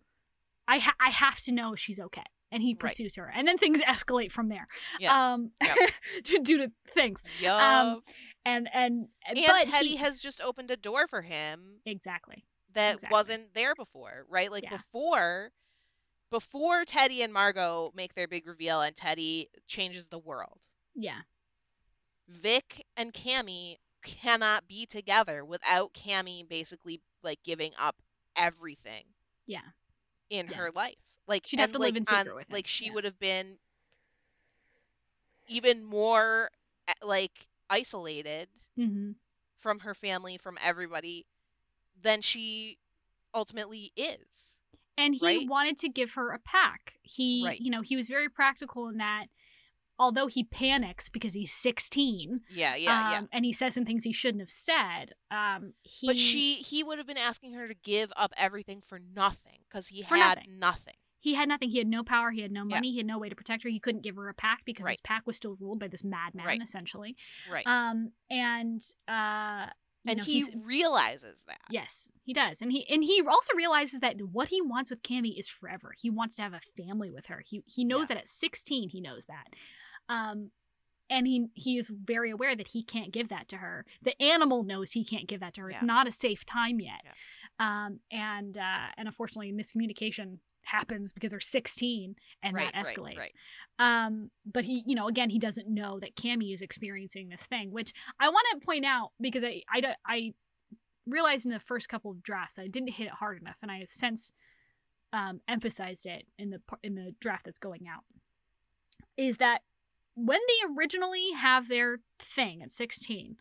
i ha- i have to know she's okay and he Right. pursues her and then things escalate from there Yeah. um Yep. due to things Yup. um, and and and but teddy he, has just opened a door for him exactly that Exactly. wasn't there before, right? Like Yeah. before before Teddy and Margot make their big reveal and Teddy changes the world. yeah Vic and Cammy cannot be together without Cammy basically like giving up everything yeah in Yeah. her life. Like She'd have to live like, in secret on- with him, Like she yeah. would have been even more eh, like isolated hmm from her family, from everybody than she ultimately is. and he Right? wanted to give her a pack he Right. you know he was very practical in that although he panics because he's 16 Yeah, yeah, yeah. um, and he says some things he shouldn't have said um he But she, he would have been asking her to give up everything for nothing because he had nothing. nothing. he had nothing. He had no power. He had no Yeah. money. He had no way to protect her. He couldn't give her a pack because his pack was still ruled by this madman, Right. essentially. Right. Um, and uh, you and know, he realizes that. yes, he does, and he and he also realizes that what he wants with Cammy is forever. He wants to have a family with her. He he knows Yeah. that at sixteen. He knows that. Um. And he he is very aware that he can't give that to her. The animal knows he can't give that to her. It's not a safe time yet. Yeah. Um, and uh, and unfortunately, miscommunication happens because they're 16 and Right, that escalates. right. Um, but he, you know, again, he doesn't know that Cammy is experiencing this thing, which I want to point out because I, I, I realized in the first couple of drafts I didn't hit it hard enough, and I have since um, emphasized it in the in the draft that's going out. Is that when they originally have their thing at 16,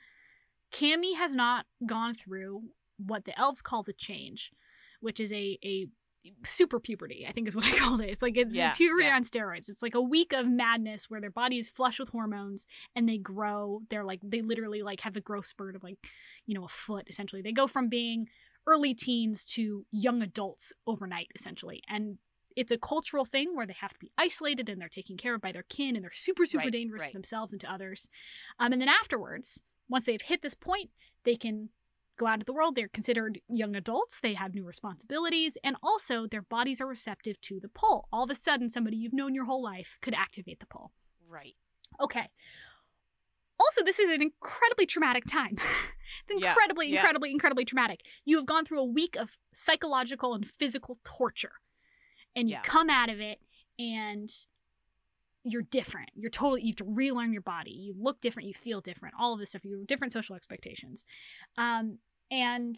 Cammy has not gone through what the elves call the change, which is a a super puberty, I think is what I called it. It's like it's Yeah, puberty yeah. on steroids. It's like a week of madness where their body is flush with hormones and they grow. They're like they literally like have a growth spurt of like, you know, a foot essentially. They go from being early teens to young adults overnight essentially. And it's a cultural thing where they have to be isolated and they're taken care of by their kin and they're super super Right, dangerous right. to themselves and to others. Um, and then afterwards, once they've hit this point, they can go out into the world. They're considered young adults. They have new responsibilities, and also their bodies are receptive to the pull. All of a sudden, somebody you've known your whole life could activate the pull. Right. Okay. Also, this is an incredibly traumatic time. it's Yeah, incredibly, yeah. incredibly, incredibly traumatic. You have gone through a week of psychological and physical torture, and you Yeah. come out of it and you're different. You're totally, you have to relearn your body. You look different. You feel different. All of this stuff. You have different social expectations. Um, and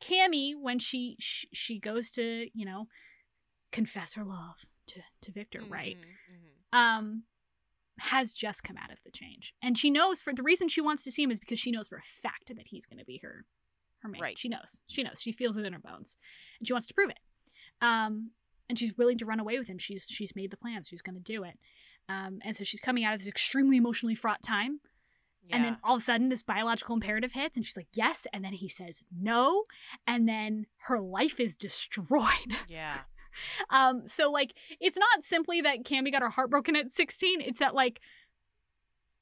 Cammy, when she, she she goes to, you know, confess her love to, to Victor, right? Mhm, mhm. um has just come out of the change and she knows for the reason she wants to see him is because she knows for a fact that he's going to be her her man Right. she knows she knows she feels it in her bones and she wants to prove it um and she's willing to run away with him she's she's made the plans she's going to do it um and so she's coming out of this extremely emotionally fraught time and then all of a sudden this biological imperative hits and she's like yes and then he says no and then her life is destroyed Yeah. um, so like it's not simply that Cammy got her heart broken at 16, it's that like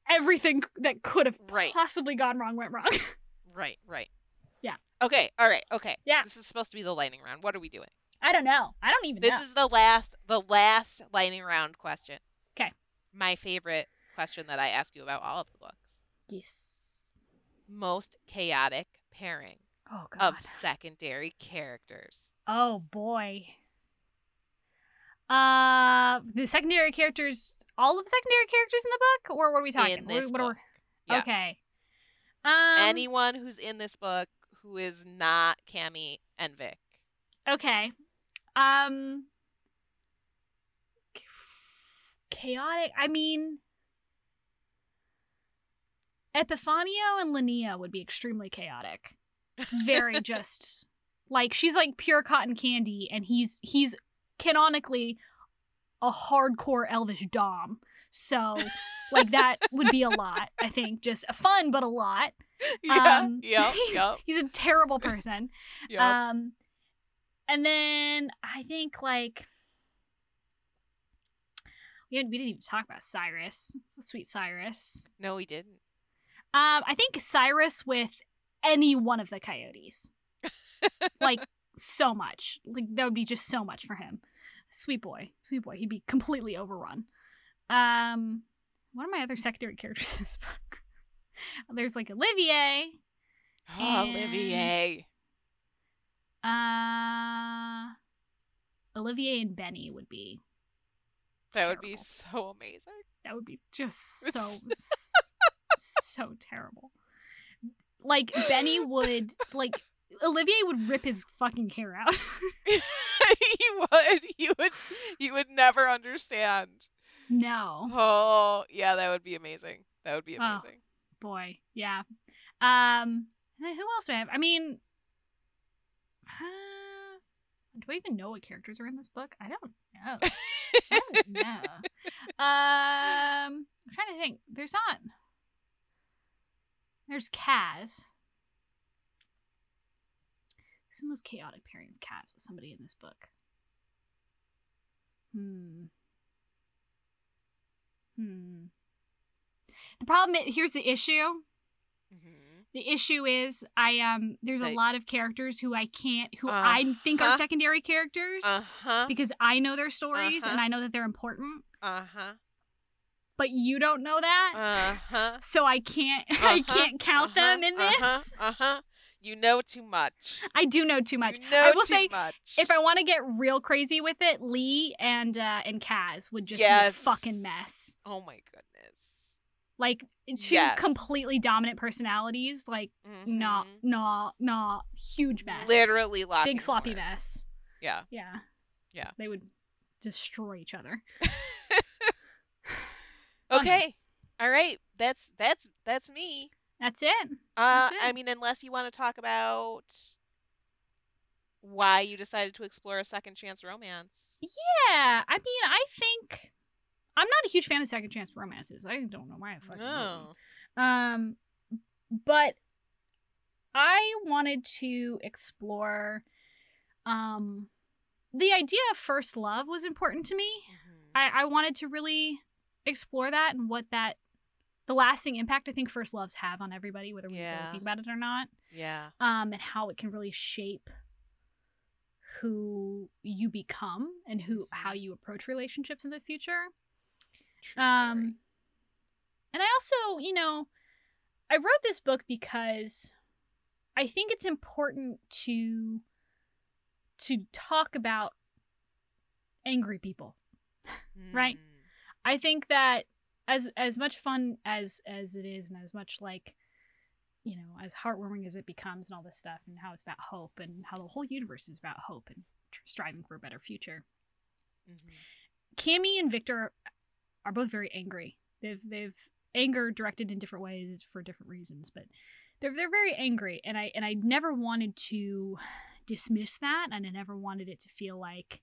everything that could have Right. possibly gone wrong went wrong. Right. Right. Yeah. Okay. All right. Okay. Yeah. This is supposed to be the lightning round. What are we doing? I don't know. I don't even This know. is the last the last lightning round question. Okay. My favorite question that I ask you about all of the books. yes. Most chaotic pairing Oh god. of secondary characters. Oh boy. Uh the secondary characters all of the secondary characters in the book or what are we talking? in this what book. Yeah. Okay. Um Anyone who's in this book who is not Cammy and Vic. Okay. Um chaotic. I mean Epifanio and Linnea would be extremely chaotic. Very just like she's like pure cotton candy and he's he's canonically a hardcore elvish dom. So like that would be a lot, I think. Just a fun but a lot. Yeah. Um, yep. he's, Yep. he's a terrible person. Yep. Um, and then I think like we had, we didn't even talk about Cyrus, sweet Cyrus. no, we didn't. Um, I think Cyrus with any one of the coyotes, like so much, like that would be just so much for him. Sweet boy, sweet boy, he'd be completely overrun. Um, what are my other secondary characters in this book? There's like Olivier. Oh, And- Olivier. Uh, Olivier and Benny would be. That would be so amazing. That would be just so so terrible. Like Benny would like Olivier would rip his fucking hair out. he would. He would. He would never understand. no, Oh, yeah, that would be amazing. That would be Oh. amazing. boy, yeah. Um, who else do I have? I mean, uh, do I even know what characters are in this book? I don't know. I don't know. Um, I'm trying to think. There's not. There's Kaz. Who's the most chaotic pairing of Kaz with somebody in this book? Hmm. Hmm. The problem is, here's the issue. Mhm. The issue is I um there's a lot of characters who I can't who Uh, I think are secondary characters Uh huh. because I know their stories and Uh-huh. I know that they're important, Uh huh. but you don't know that. Uh huh. so I can't I can't count them in this. Uh huh. You know too much. I do know too much. You know I will too say much. if I want to get real crazy with it, Lee and uh and Kaz would just Yes. be a fucking mess. Oh my goodness. Like two Yes. completely dominant personalities, like nah, Mhm. not nah, huge mess. Literally locking big sloppy mess. Yeah. Yeah. Yeah. They would destroy each other. Okay. All right. That's that's that's me. That's it. Uh, That's I mean, unless you want to talk about why you decided to explore a second chance romance. Yeah, I mean, I think I'm not a huge fan of second chance romances. I don't know why I fucking. No. Um, but I wanted to explore. Um, the idea of first love was important to me. Mhm. I, I wanted to really explore that and what that, the lasting impact I think first loves have on everybody, whether we really Yeah. think about it or not. Yeah. Um, and how it can really shape who you become and who how you approach relationships in the future. True Um, story. and I also, you know, I wrote this book because I think it's important to to talk about angry people. right. Mm. I think that as as much fun as as it is and as much like you know, as heartwarming as it becomes and all this stuff and how it's about hope and how the whole universe is about hope and tr- striving for a better future. Mhm. Cammy and Victor are both very angry. They've they've anger directed in different ways for different reasons, but they're they're very angry, and I and I never wanted to dismiss that, and I never wanted it to feel like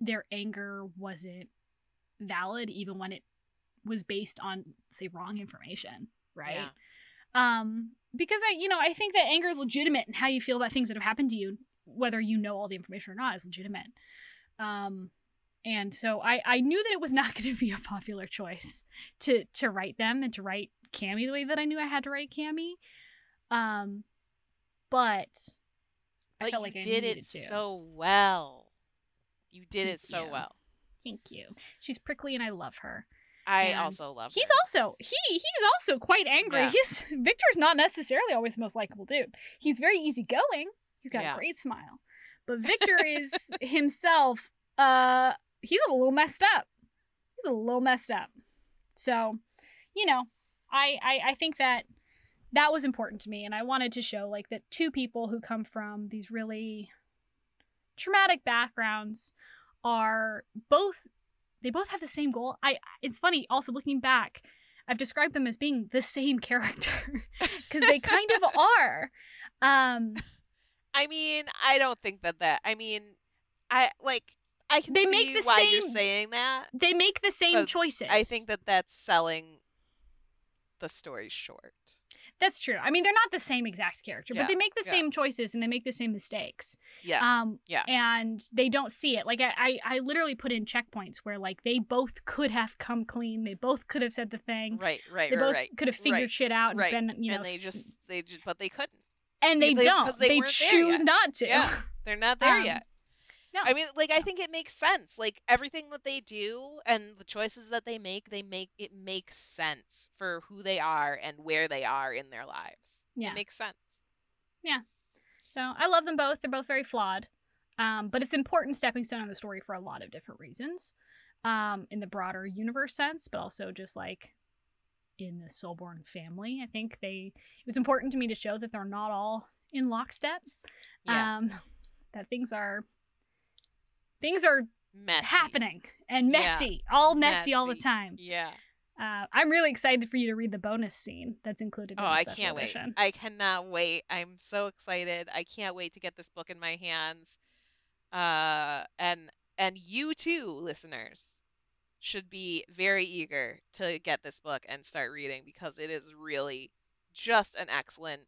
their anger wasn't valid, even when it was based on say wrong information, right? Yeah. Um, because I, you know, I think that anger is legitimate and how you feel about things that have happened to you, whether you know all the information or not, is legitimate. Um, and so I, I knew that it was not going to be a popular choice to to write them and to write Cammy the way that I knew I had to write Cammy. Um, but I But felt you like I did it to. so well. You did Thank it so you. well. Thank you. She's prickly and I love her. I And also love He's her. also he he's also quite angry. Yeah. He's Victor's not necessarily always the most likable dude. He's very easygoing. He's got Yeah. a great smile. But Victor is himself uh he's a little messed up. He's a little messed up. So, you know, I I, I think that that was important to me and I wanted to show like that two people who come from these really traumatic backgrounds are both they both have the same goal. I it's funny also looking back, I've described them as being the same character because they kind of are. Um I mean, I don't think that that. I mean, I like. I can They make the why you're same- saying that. they make the same choices. I think that that's selling the story short. that's true. I mean, they're not the same exact character, Yeah, but they make the yeah. same choices and they make the same mistakes. Yeah. Um Yeah. and they don't see it. Like I, I I literally put in checkpoints where like they both could have come clean. They both could have said the thing. right. Right. They right. both right. could have figured right, shit out and right. been, you know, and they just they just but they couldn't. and they, they- don't. they They, choose not to. Yeah. They're not there Um, yet. No. I mean, like I think it makes sense. Like everything that they do and the choices that they make, they make it makes sense for who they are and where they are in their lives. Yeah. It makes sense. Yeah. So I love them both. They're both very flawed. Um, but it's important stepping stone in the story for a lot of different reasons. Um, in the broader universe sense, but also just like in the Soulborn family. I think they it was important to me to show that they're not all in lockstep. Yeah. Um that things are things are Messy. happening and Yeah. messy. All messy, all the time. Yeah. Uh, I'm really excited for you to read the bonus scene that's included in Oh, the I can't edition. wait. I cannot wait. I'm so excited. I can't wait to get this book in my hands. Uh and and you too, listeners, should be very eager to get this book and start reading because it is really just an excellent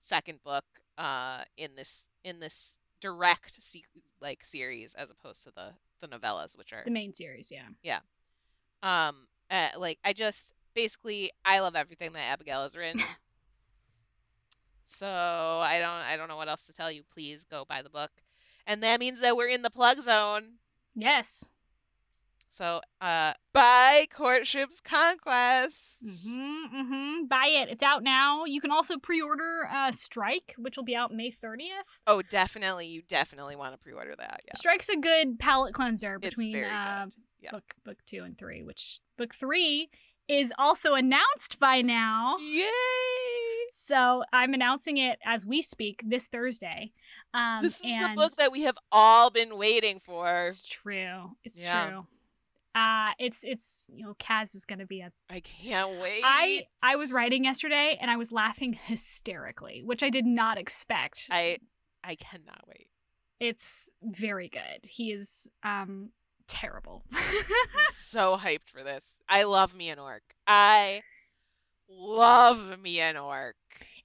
second book uh in this in this direct se- like series as opposed to the the novellas which are The main series, yeah. Yeah. Um uh, like i just basically i love everything that abigail has written so i don't i don't know what else to tell you please go buy the book and that means that we're in the plug zone Yes. So uh buy courtship's conquest Mm-hmm, mm-hmm. Buy it. It's out now. You can also pre-order uh, Strike, which will be out May 30th. oh definitely you definitely want to pre-order that yeah Strike's a good palate cleanser between uh, yeah. book book two and three, which book three is also announced by now. yay So I'm announcing it as we speak this Thursday. Um, this is the book that we have all been waiting for it's true. It's Yeah. true. Uh, it's it's you know Kaz is gonna be a i can't wait I I was writing yesterday and I was laughing hysterically, which I did not expect. i I cannot wait. It's very good. He is um terrible. So hyped for this. I love me an orc. I love me an orc.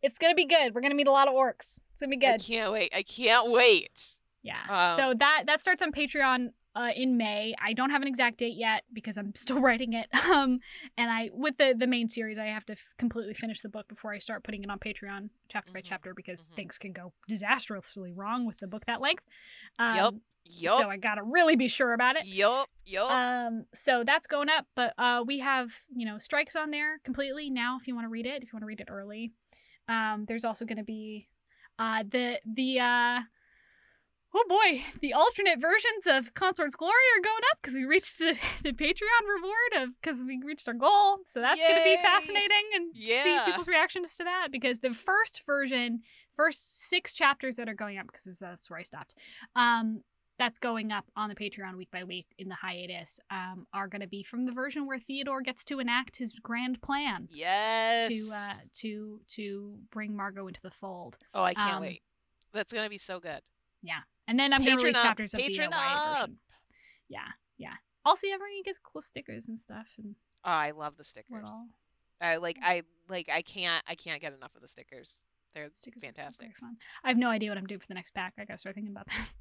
it's gonna be good. We're gonna meet a lot of orcs. It's gonna be good. I can't wait. I can't wait. Yeah. Um, so that that starts on Patreon uh, in May. I don't have an exact date yet because I'm still writing it. Um, and I with the the main series, I have to f- completely finish the book before I start putting it on Patreon chapter by Mhm, chapter because mhm. things can go disastrously wrong with the book that length. Um, Yup. Yup. So I gotta really be sure about it. Yup. Yup. Um, so that's going up, but uh, we have you know strikes on there completely now. If you want to read it, if you want to read it early, um, there's also to be uh the the uh oh boy the alternate versions of Consort's Glory are going up because we reached the, the Patreon reward of because we reached our goal. So that's going to be fascinating and see people's reactions to that because the first version, first six chapters that are going up because that's where I stopped. Um, that's going up on the Patreon week by week in the hiatus um, are going to be from the version where Theodore gets to enact his grand plan yes. to uh, to to bring Margot into the fold. oh, I can't um, wait. That's gonna be so good. And then I'm going to release up, chapters of the patron uh, YA up. version. Yeah, yeah. Also, everyone gets cool stickers and stuff and Oh, I love the stickers. I like. I like. I can't. I can't get enough of the stickers. They're Stickers fantastic. Fun. I have no idea what I'm doing for the next pack. I gotta start thinking about that.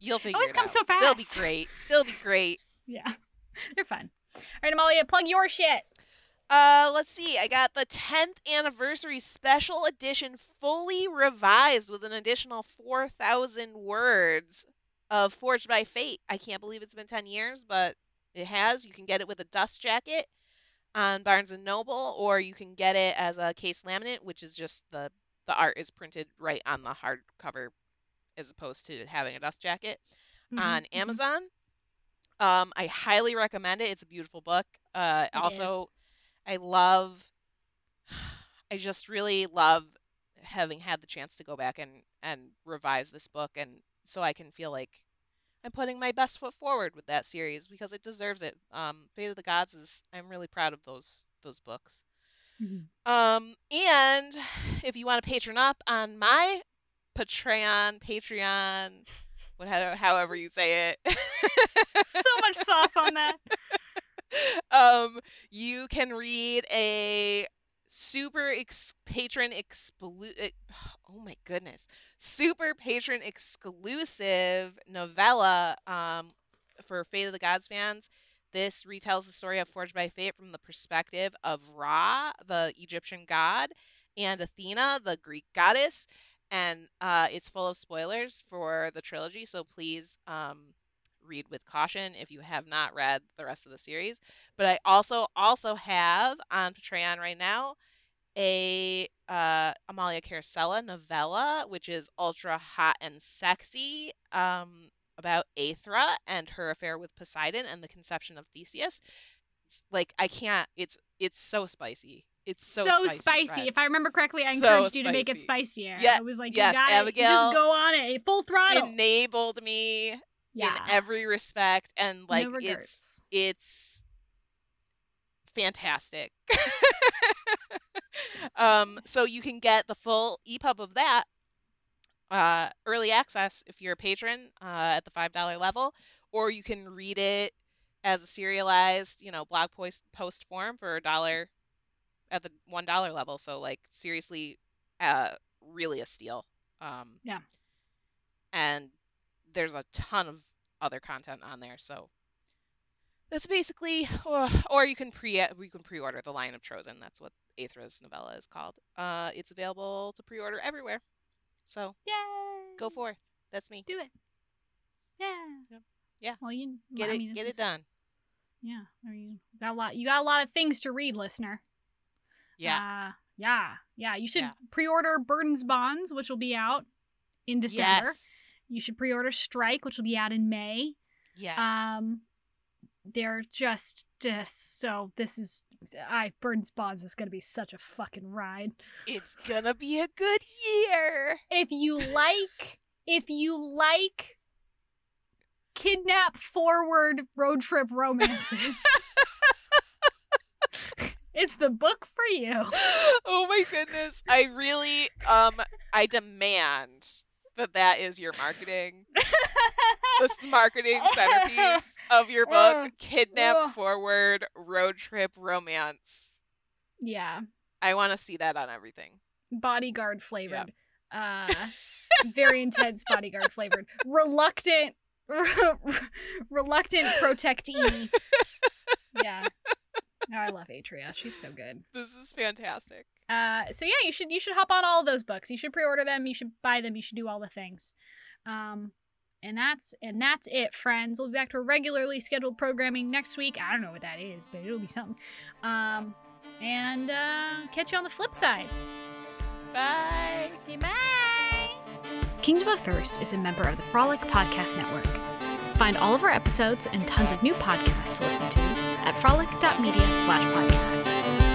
You'll figure Always it comes out. so fast. They'll be great. They'll be great. yeah, they're fun. All right, Amalia, plug your shit. Uh, let's see. I got the 10th anniversary special edition fully revised with an additional 4,000 words of Forged by Fate. I can't believe it's been 10 years, but it has. You can get it with a dust jacket on Barnes and Noble, or you can get it as a case laminate, which is just the the art is printed right on the hardcover as opposed to having a dust jacket Mhm, on mhm. Amazon. Um, I highly recommend it. It's a beautiful book. Uh, It also, I love. I just really love having had the chance to go back and and revise this book, and so I can feel like I'm putting my best foot forward with that series because it deserves it. Um, Fate of the Gods is. I'm really proud of those those books. Mhm. Um, and if you want to patron up on my Patreon, Patreon, whatever, however you say it, so much sauce on that. um, you can read a super ex- patron exclu- Oh my goodness, super patron exclusive novella. Um, for Fate of the Gods fans. This retells the story of Forged by Fate from the perspective of Ra, the Egyptian god, and Athena, the Greek goddess. And uh, it's full of spoilers for the trilogy, so please um, read with caution if you have not read the rest of the series. But I also also have on Patreon right now a uh, Amalia Carosella novella, which is ultra hot and sexy. Um, about Aethra and her affair with Poseidon and the conception of Theseus. It's like I can't. It's it's so spicy. It's so, So, spicy. spicy. If I remember correctly, I So encouraged you to make it spicier. Yeah, I was like, yes, you got Abigail just go on it, full throttle. enabled me yeah. in every respect, and like no it's it's fantastic. Um, so you can get the full EPUB of that uh, early access if you're a patron uh, at the five dollar level, or you can read it as a serialized, you know, blog post post form for a dollar at the one dollar level. So like seriously, uh, really a steal. Um, Yeah. And there's a ton of other content on there, so that's basically, or, or you can pre you can pre-order the Lion of Troezen. That's what Aethra's novella is called. Uh, it's available to pre-order everywhere. So Yay! go forth. That's me. do it. Yeah. Yeah. Well, you Get I it. mean, get this it is- done. Yeah. I mean, you got a lot. You got a lot of things to read, listener. Yeah. Uh, yeah. Yeah. You should Yeah. pre-order Burden's Bonds, which will be out in December. yes. You should pre-order Strike, which will be out in May. Yes. Um, they're just just so. This is I Burden's Bonds is gonna be such a fucking ride. it's gonna be a good year. If you like, if you like kidnap forward road trip romances. it's the book for you. oh my goodness. I really um I demand that that is your marketing, this marketing centerpiece of your book, kidnap forward road trip romance. Yeah. I want to see that on everything. bodyguard flavored. Uh very intense bodyguard flavored. Reluctant reluctant protectee. Yeah. No, I love Atria. She's so good. This is fantastic. Uh so yeah, you should you should hop on all those books. You should pre-order them, you should buy them, you should do all the things. Um and that's and that's it, friends. We'll be back to our regularly scheduled programming next week. I don't know what that is, but it'll be something. Um and uh catch you on the flip side. Bye. Okay, bye. Kingdom of Thirst is a member of the Frolic Podcast Network. Find all of our episodes and tons of new podcasts to listen to at frolic.media slash podcasts.